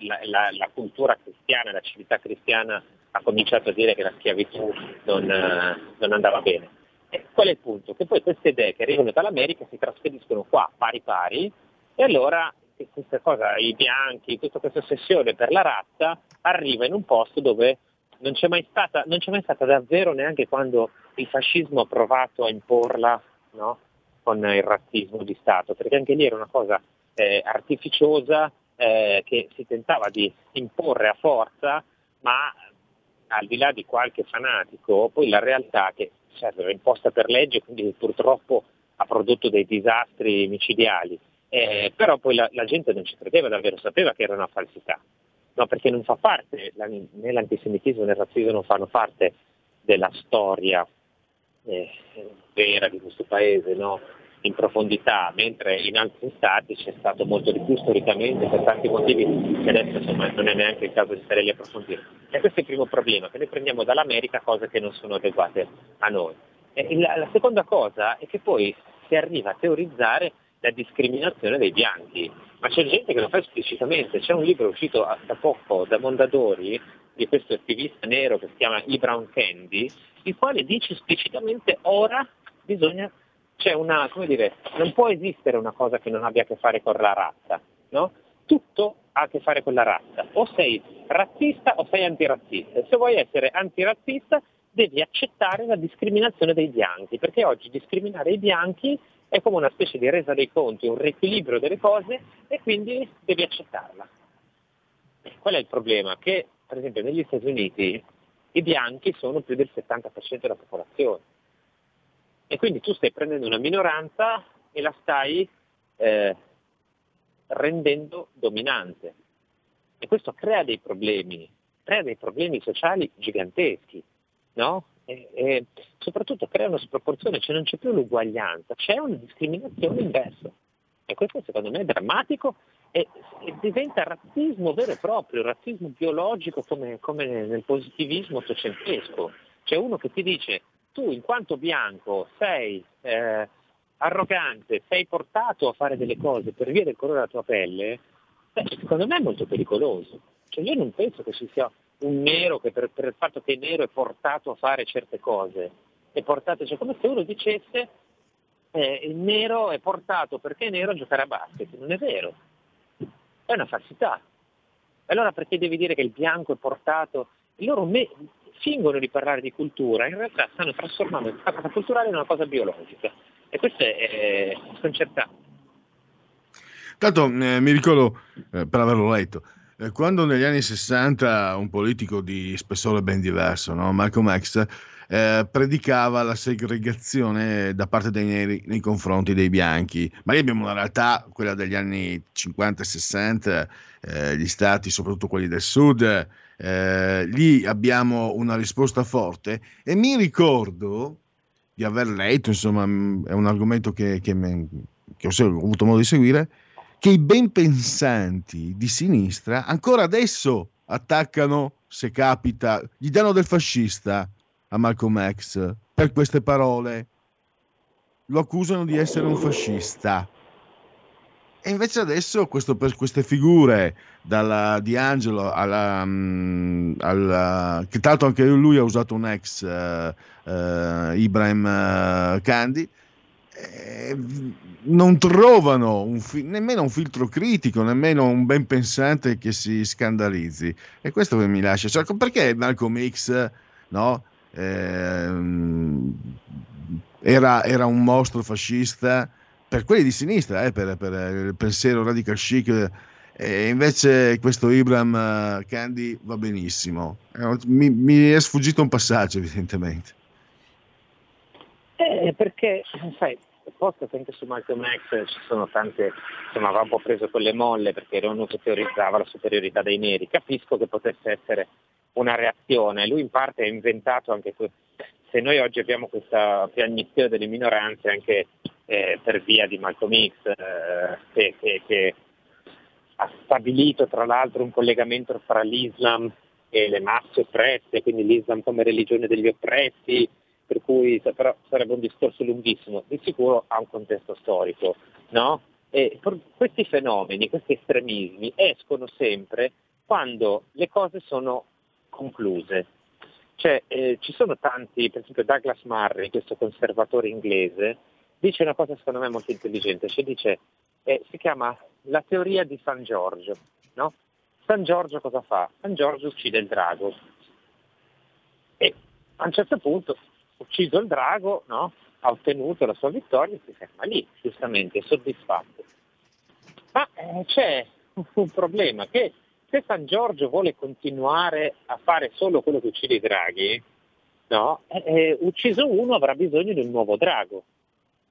S20: la, la, la, cultura cristiana, la civiltà cristiana ha cominciato a dire che la schiavitù non, eh, non andava bene. E qual è il punto? Che poi queste idee che arrivano dall'America si trasferiscono qua pari pari e allora questa cosa, i bianchi, tutta questa ossessione per la razza arriva in un posto dove non c'è mai stata, c'è mai stata davvero neanche quando il fascismo ha provato a imporla no? con il razzismo di Stato, perché anche lì era una cosa eh, artificiosa, eh, che si tentava di imporre a forza, ma al di là di qualche fanatico, poi la realtà che certo, era imposta per legge, quindi purtroppo ha prodotto dei disastri micidiali, eh, però poi la, la, gente non ci credeva davvero, sapeva che era una falsità, no, perché non fa parte, la, né l'antisemitismo né il razzismo non fanno parte della storia eh, vera di questo paese, no? In profondità, mentre in altri stati c'è stato molto di più storicamente per tanti motivi che adesso insomma, non è neanche il caso di stare lì a approfondire. E questo è il primo problema, che noi prendiamo dall'America cose che non sono adeguate a noi. La, la seconda cosa è che poi si arriva a teorizzare la discriminazione dei bianchi, ma c'è gente che lo fa esplicitamente, c'è un libro uscito da poco da Mondadori di questo attivista nero che si chiama Ibram Kendi, il quale dice esplicitamente ora bisogna c'è una, come dire, non può esistere una cosa che non abbia a che fare con la razza, no? Tutto ha a che fare con la razza. O sei razzista o sei antirazzista. Se vuoi essere antirazzista devi accettare la discriminazione dei bianchi, perché oggi discriminare i bianchi è come una specie di resa dei conti, un riequilibrio delle cose e quindi devi accettarla. Qual è il problema? Che per esempio negli Stati Uniti i bianchi sono più del 70% della popolazione e quindi tu stai prendendo una minoranza e la stai eh, rendendo dominante. E questo crea dei problemi, crea dei problemi sociali giganteschi, no? E, e soprattutto crea una sproporzione, cioè non c'è più l'uguaglianza, c'è una discriminazione inversa. E questo secondo me è drammatico e, e diventa razzismo vero e proprio, razzismo biologico come, come nel positivismo ottocentesco. C'è uno che ti dice tu in quanto bianco sei eh, arrogante, sei portato a fare delle cose per via del colore della tua pelle, beh, secondo me è molto pericoloso. Cioè io non penso che ci sia un nero che per, per, il fatto che è nero è portato a fare certe cose, è portato, cioè come se uno dicesse eh, il nero è portato perché è nero a giocare a basket, non è vero, è una falsità. Allora perché devi dire che il bianco è portato? Loro me- fingono di parlare di cultura, in realtà stanno trasformando la cosa culturale in una cosa biologica. E questo è, sconcertante.
S4: Tanto eh, mi ricordo, eh, per averlo letto, eh, quando negli anni 60 un politico di spessore ben diverso, no? Malcolm X, eh, predicava la segregazione da parte dei neri nei confronti dei bianchi. Ma lì abbiamo una realtà, quella degli anni 50 e 60, eh, gli stati, soprattutto quelli del sud, eh, lì abbiamo una risposta forte e mi ricordo di aver letto, insomma, mm, è un argomento che, che, me, che ho, ho avuto modo di seguire, che i ben pensanti di sinistra ancora adesso attaccano, se capita, gli danno del fascista a Malcolm X per queste parole. Lo accusano di essere un fascista. E invece adesso questo, per queste figure, dalla Di Angelo alla, um, alla, che l'altro anche lui ha usato un ex uh, uh, Ibrahim uh, Kandi, eh, non trovano un fi- nemmeno un filtro critico, nemmeno un ben pensante che si scandalizzi. E questo mi lascia. Cioè, perché Malcolm X no, eh, era, era un mostro fascista? per quelli di sinistra, eh, per, per, il pensiero radical chic, e invece questo Ibram Candy va benissimo. Eh, mi, mi, è sfuggito un passaggio, evidentemente.
S20: Eh, perché, sai, posto che anche su Malcolm X ci sono tante, insomma, va un po' preso con le molle perché era uno che teorizzava la superiorità dei neri. Capisco che potesse essere una reazione. Lui in parte ha inventato anche questo. Se noi oggi abbiamo questa piagnizione delle minoranze, anche eh, per via di Malcolm X, eh, che, che, che, ha stabilito tra l'altro un collegamento fra l'Islam e le masse oppresse, quindi l'Islam come religione degli oppressi, per cui però sarebbe un discorso lunghissimo, di sicuro ha un contesto storico. No? E questi fenomeni, questi estremismi escono sempre quando le cose sono concluse. Cioè, eh, ci sono tanti, per esempio Douglas Murray, questo conservatore inglese, dice una cosa secondo me molto intelligente, cioè dice, eh, si chiama la teoria di San Giorgio. No? San Giorgio cosa fa? San Giorgio uccide il drago e a un certo punto, ucciso il drago, no? ha ottenuto la sua vittoria e si ferma lì, giustamente, soddisfatto. Ma eh, c'è un problema che se San Giorgio vuole continuare a fare solo quello che uccide i draghi, no? eh, eh, ucciso uno avrà bisogno di un nuovo drago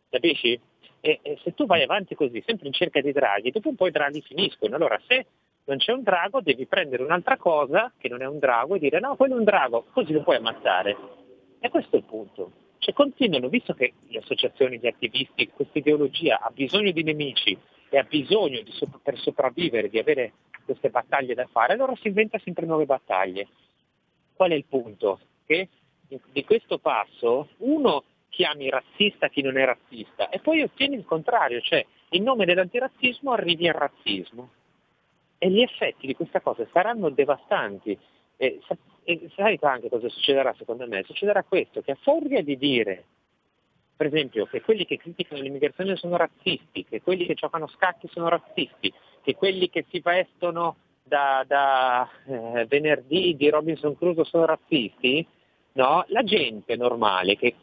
S20: capisci? E, e, se tu vai avanti così, sempre in cerca di draghi, dopo un po' i draghi finiscono. Allora se non c'è un drago devi prendere un'altra cosa che non è un drago e dire no, quello è un drago, così lo puoi ammazzare. E questo è il punto. Cioè continuano, visto che le associazioni di attivisti, questa ideologia ha bisogno di nemici e ha bisogno di, per sopravvivere di avere queste battaglie da fare, allora si inventa sempre nuove battaglie. Qual è il punto? Che di questo passo uno chiami razzista chi non è razzista e poi ottieni il contrario, cioè in nome dell'antirazzismo arrivi al razzismo. E gli effetti di questa cosa saranno devastanti. E, e sai anche cosa succederà secondo me? Succederà questo, che a furia di dire per esempio, che quelli che criticano l'immigrazione sono razzisti, che quelli che giocano scacchi sono razzisti, che quelli che si vestono da, da eh, venerdì di Robinson Crusoe sono razzisti, no? la gente normale che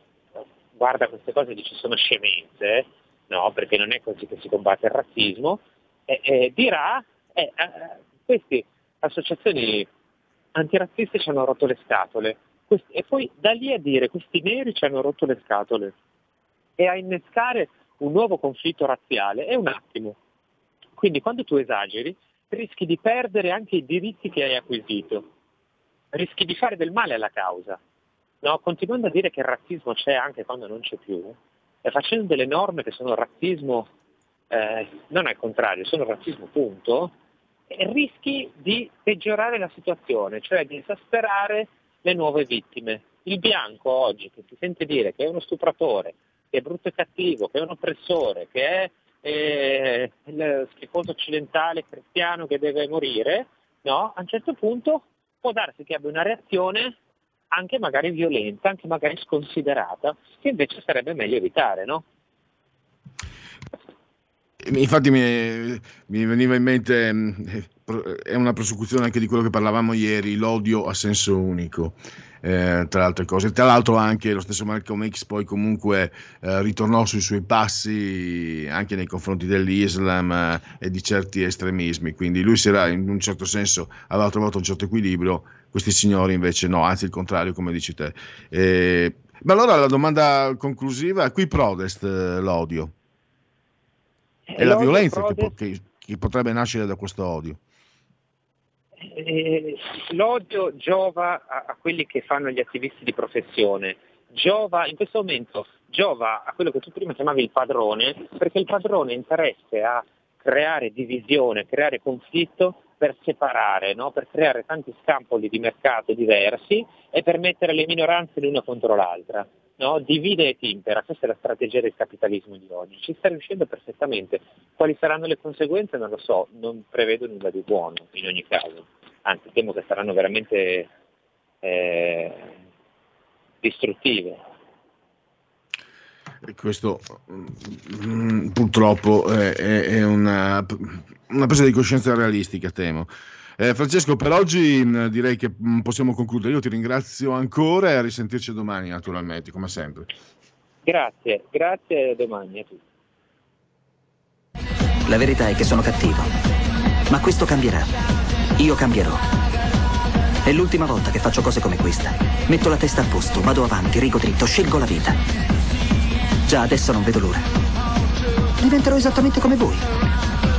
S20: guarda queste cose e dice sono scemenze, no? perché non è così che si combatte il razzismo, eh, eh, dirà eh, queste associazioni antirazziste ci hanno rotto le scatole. Questi, e poi da lì a dire questi neri ci hanno rotto le scatole e a innescare un nuovo conflitto razziale è un attimo. Quindi quando tu esageri rischi di perdere anche i diritti che hai acquisito, rischi di fare del male alla causa. No? Continuando a dire che il razzismo c'è anche quando non c'è più, e facendo delle norme che sono razzismo, eh, non al contrario, sono razzismo punto, rischi di peggiorare la situazione, cioè di esasperare le nuove vittime. Il bianco oggi che si sente dire che è uno stupratore, che è brutto e cattivo, che è un oppressore, che è eh, il schifoso occidentale cristiano che deve morire, no? a un certo punto può darsi che abbia una reazione anche magari violenta, anche magari sconsiderata, che invece sarebbe meglio evitare, no?
S4: Infatti mi, mi, veniva in mente, mm, è una prosecuzione anche di quello che parlavamo ieri, l'odio a senso unico, eh, tra altre cose. Tra l'altro anche lo stesso Malcolm X poi comunque eh, ritornò sui suoi passi anche nei confronti dell'Islam eh, e di certi estremismi, quindi lui si era in un certo senso, aveva trovato un certo equilibrio, questi signori invece no, anzi il contrario come dici te. Eh, ma allora la domanda conclusiva, qui prodest eh, l'odio? È la violenza che, che, che, potrebbe nascere da questo odio.
S20: Eh, l'odio giova a, a, quelli che fanno gli attivisti di professione, giova in questo momento giova a quello che tu prima chiamavi il padrone, perché il padrone ha interesse a creare divisione, creare conflitto per separare, no? per creare tanti scampoli di mercato diversi e per mettere le minoranze l'una contro l'altra no? divide e timpera, questa è la strategia del capitalismo di oggi, ci sta riuscendo perfettamente, quali saranno le conseguenze non lo so, non prevedo nulla di buono in ogni caso, anzi temo che saranno veramente eh, distruttive.
S4: Questo mm, purtroppo è, è una, una presa di coscienza realistica, temo. Eh, Francesco, per oggi mh, mm, direi che mh, mm, possiamo concludere. Io ti ringrazio ancora e a risentirci domani, naturalmente, come sempre.
S20: Grazie, grazie e domani a tutti.
S21: La verità è che sono cattivo, ma questo cambierà. Io cambierò. È l'ultima volta che faccio cose come questa. Metto la testa a posto, vado avanti, rigo dritto, scelgo la vita. Già adesso non vedo l'ora. Diventerò esattamente come voi.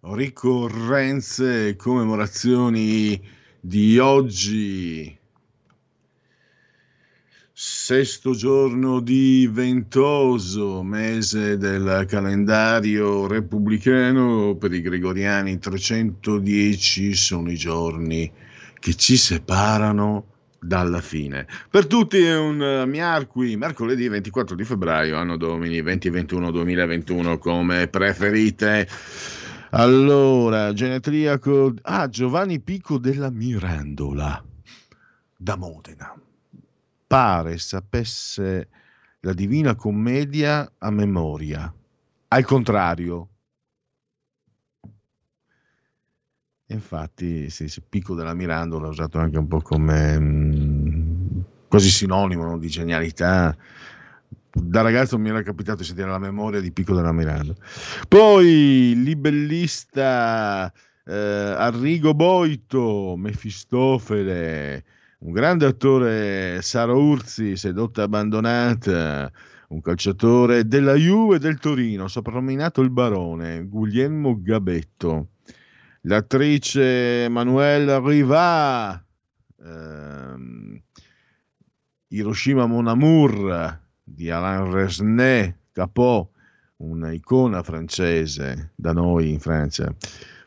S4: ricorrenze e commemorazioni di oggi. Sesto giorno di ventoso, mese del calendario repubblicano, per i gregoriani 310 sono i giorni che ci separano dalla fine. Per tutti è un miarqui, mercoledì 24 di febbraio, anno domini 2021-2021, come preferite. Allora, genetriaco. Ah, Giovanni Pico della Mirandola da Modena. Pare sapesse la Divina Commedia a memoria. Al contrario. Infatti, sì, Pico della Mirandola, usato anche un po' come mh, mm, quasi sinonimo no? di genialità da ragazzo mi era capitato di sentire la memoria di Pico della Miranda. Poi libellista eh, Arrigo Boito, Mefistofele, un grande attore Sara Urzi, sedotta abbandonata, un calciatore della Juve e del Torino, soprannominato il Barone, Guglielmo Gabetto, l'attrice Manuela Riva, ehm, Hiroshima Mon Amour, di Alain Resnais, Capot, un'icona francese da noi in Francia.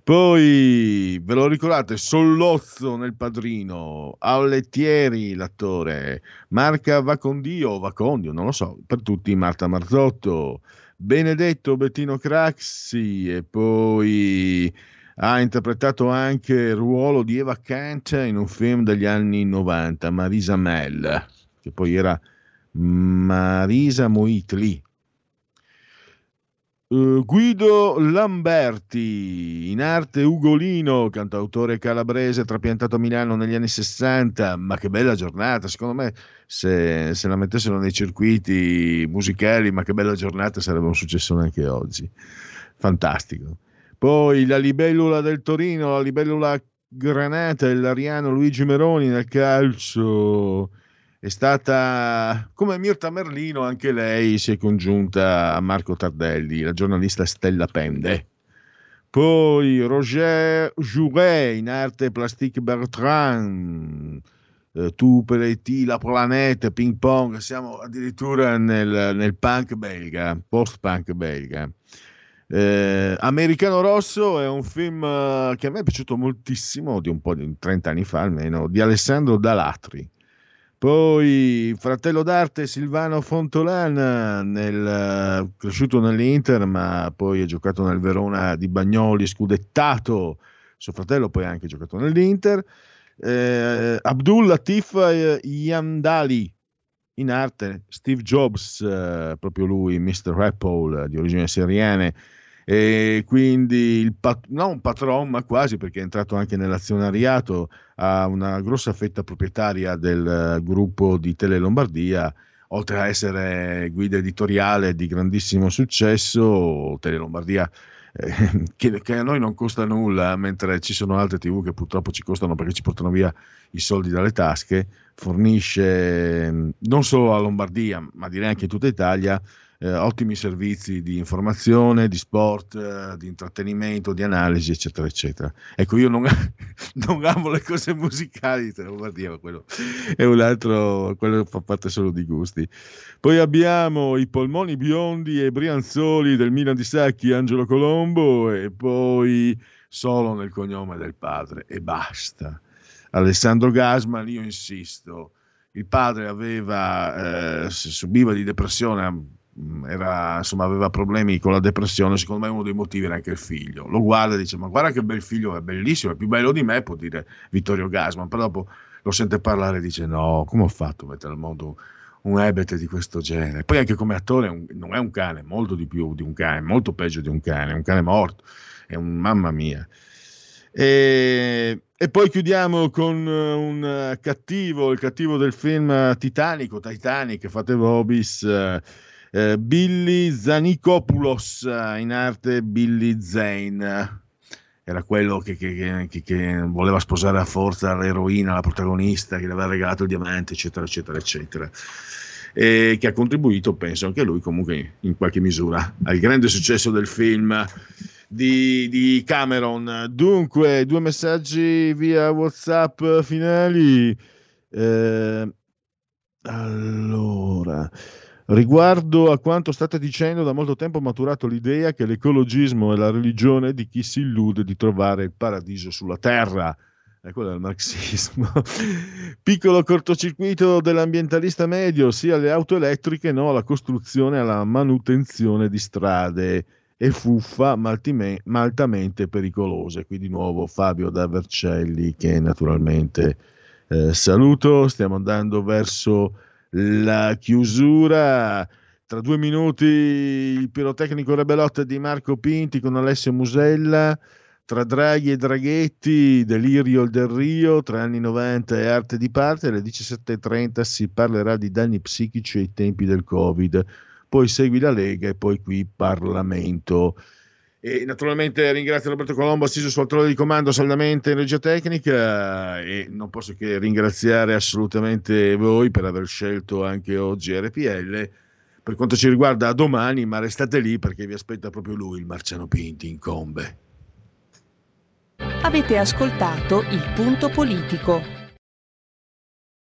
S4: Poi ve lo ricordate, Sollozzo nel padrino, Aulettieri l'attore, Marca Vacondio, Vacondio, non lo so, per tutti Marta Marzotto, Benedetto Bettino Craxi e poi ha interpretato anche il ruolo di Eva Kant in un film degli anni 90, Marisa Mel, che poi era Marisa Moitli, Uh, Guido Lamberti, in arte Ugolino, cantautore calabrese trapiantato a Milano negli anni 60, ma che bella giornata, secondo me se, se la mettessero nei circuiti musicali, ma che bella giornata sarebbe un successo anche oggi, fantastico. Poi la libellula del Torino, la libellula Granata e l'Ariano Luigi Meroni nel calcio, è stata come Mirta Merlino, anche lei si è congiunta a Marco Tardelli, la giornalista Stella Pende. Poi Roger Jouret in arte Plastique Bertrand, eh, Tu Pelletti, La Planète, Ping Pong, siamo addirittura nel, nel punk belga, post-punk belga. Eh, Americano Rosso è un film eh, che a me è piaciuto moltissimo, di un po' di 30 anni fa almeno, di Alessandro Dalatri poi fratello d'arte Silvano Fontolan, nel, cresciuto nell'Inter, ma poi ha giocato nel Verona di Bagnoli, scudettato. Suo fratello poi ha anche giocato nell'Inter. Eh, Abdul Latif Yandali, in arte Steve Jobs, eh, proprio lui, Mr. Apple, di origine siriane, e quindi il pat- non patron, ma quasi perché è entrato anche nell'azionariato, ha una grossa fetta proprietaria del gruppo di Tele Lombardia, oltre a essere guida editoriale di grandissimo successo, Tele Lombardia eh, che, che, a noi non costa nulla, mentre ci sono altre tv che purtroppo ci costano perché ci portano via i soldi dalle tasche, fornisce non solo a Lombardia, ma direi anche in tutta Italia, eh, ottimi servizi di informazione, di sport, eh, di intrattenimento, di analisi, eccetera, eccetera. Ecco, io non, non amo le cose musicali, te lo guardiamo, quello è un altro, quello fa parte solo di gusti. Poi abbiamo i polmoni biondi e brianzoli del Milan di Sacchi, Angelo Colombo, e poi solo nel cognome del padre, e basta. Alessandro Gasman, io insisto, il padre aveva, eh, subiva di depressione era, insomma, aveva problemi con la depressione, secondo me uno dei motivi era anche il figlio. Lo guarda e dice: Ma guarda che bel figlio, è bellissimo, è più bello di me, può dire Vittorio Gasman. Però dopo lo sente parlare e dice: No, come ho fatto a mettere al mondo un ebete di questo genere? Poi anche come attore un, non è un cane, molto di più di un cane, molto peggio di un cane, è un cane morto, è un mamma mia. E, e, poi chiudiamo con un cattivo, il cattivo del film Titanico, Titanic, fate Vobis. Eh, eh, Billy Zanikopoulos, in arte Billy Zane. Era quello che, che, che, che, voleva sposare a forza l'eroina, la protagonista, che le aveva regalato il diamante, eccetera, eccetera, eccetera. E che ha contribuito, penso anche lui, comunque in qualche misura, al grande successo del film di, di Cameron. Dunque, due messaggi via WhatsApp finali. Eh, allora, Riguardo a quanto state dicendo, da molto tempo ho maturato l'idea che l'ecologismo è la religione di chi si illude di trovare il paradiso sulla terra. È quello del marxismo. Piccolo cortocircuito dell'ambientalista medio, sia le auto elettriche, no alla costruzione e alla manutenzione di strade e fuffa ma, ma altamente pericolose. Qui di nuovo Fabio da Vercelli che naturalmente eh, saluto. Stiamo andando verso la chiusura. Tra due minuti il pirotecnico Rebelot di Marco Pinti con Alessio Musella. Tra Draghi e Draghetti, Delirio del Rio, tra anni 90 e arte di parte, alle 17.30 si parlerà di danni psichici ai tempi del Covid. Poi segui la Lega e poi qui Parlamento. E naturalmente ringrazio Roberto Colombo, assiso sul trono di comando saldamente in regia tecnica e non posso che ringraziare assolutamente voi per aver scelto anche oggi RPL. Per quanto ci riguarda a domani, ma restate lì perché vi aspetta proprio lui, il Marciano Pinti, in combe.
S15: Avete ascoltato il punto politico.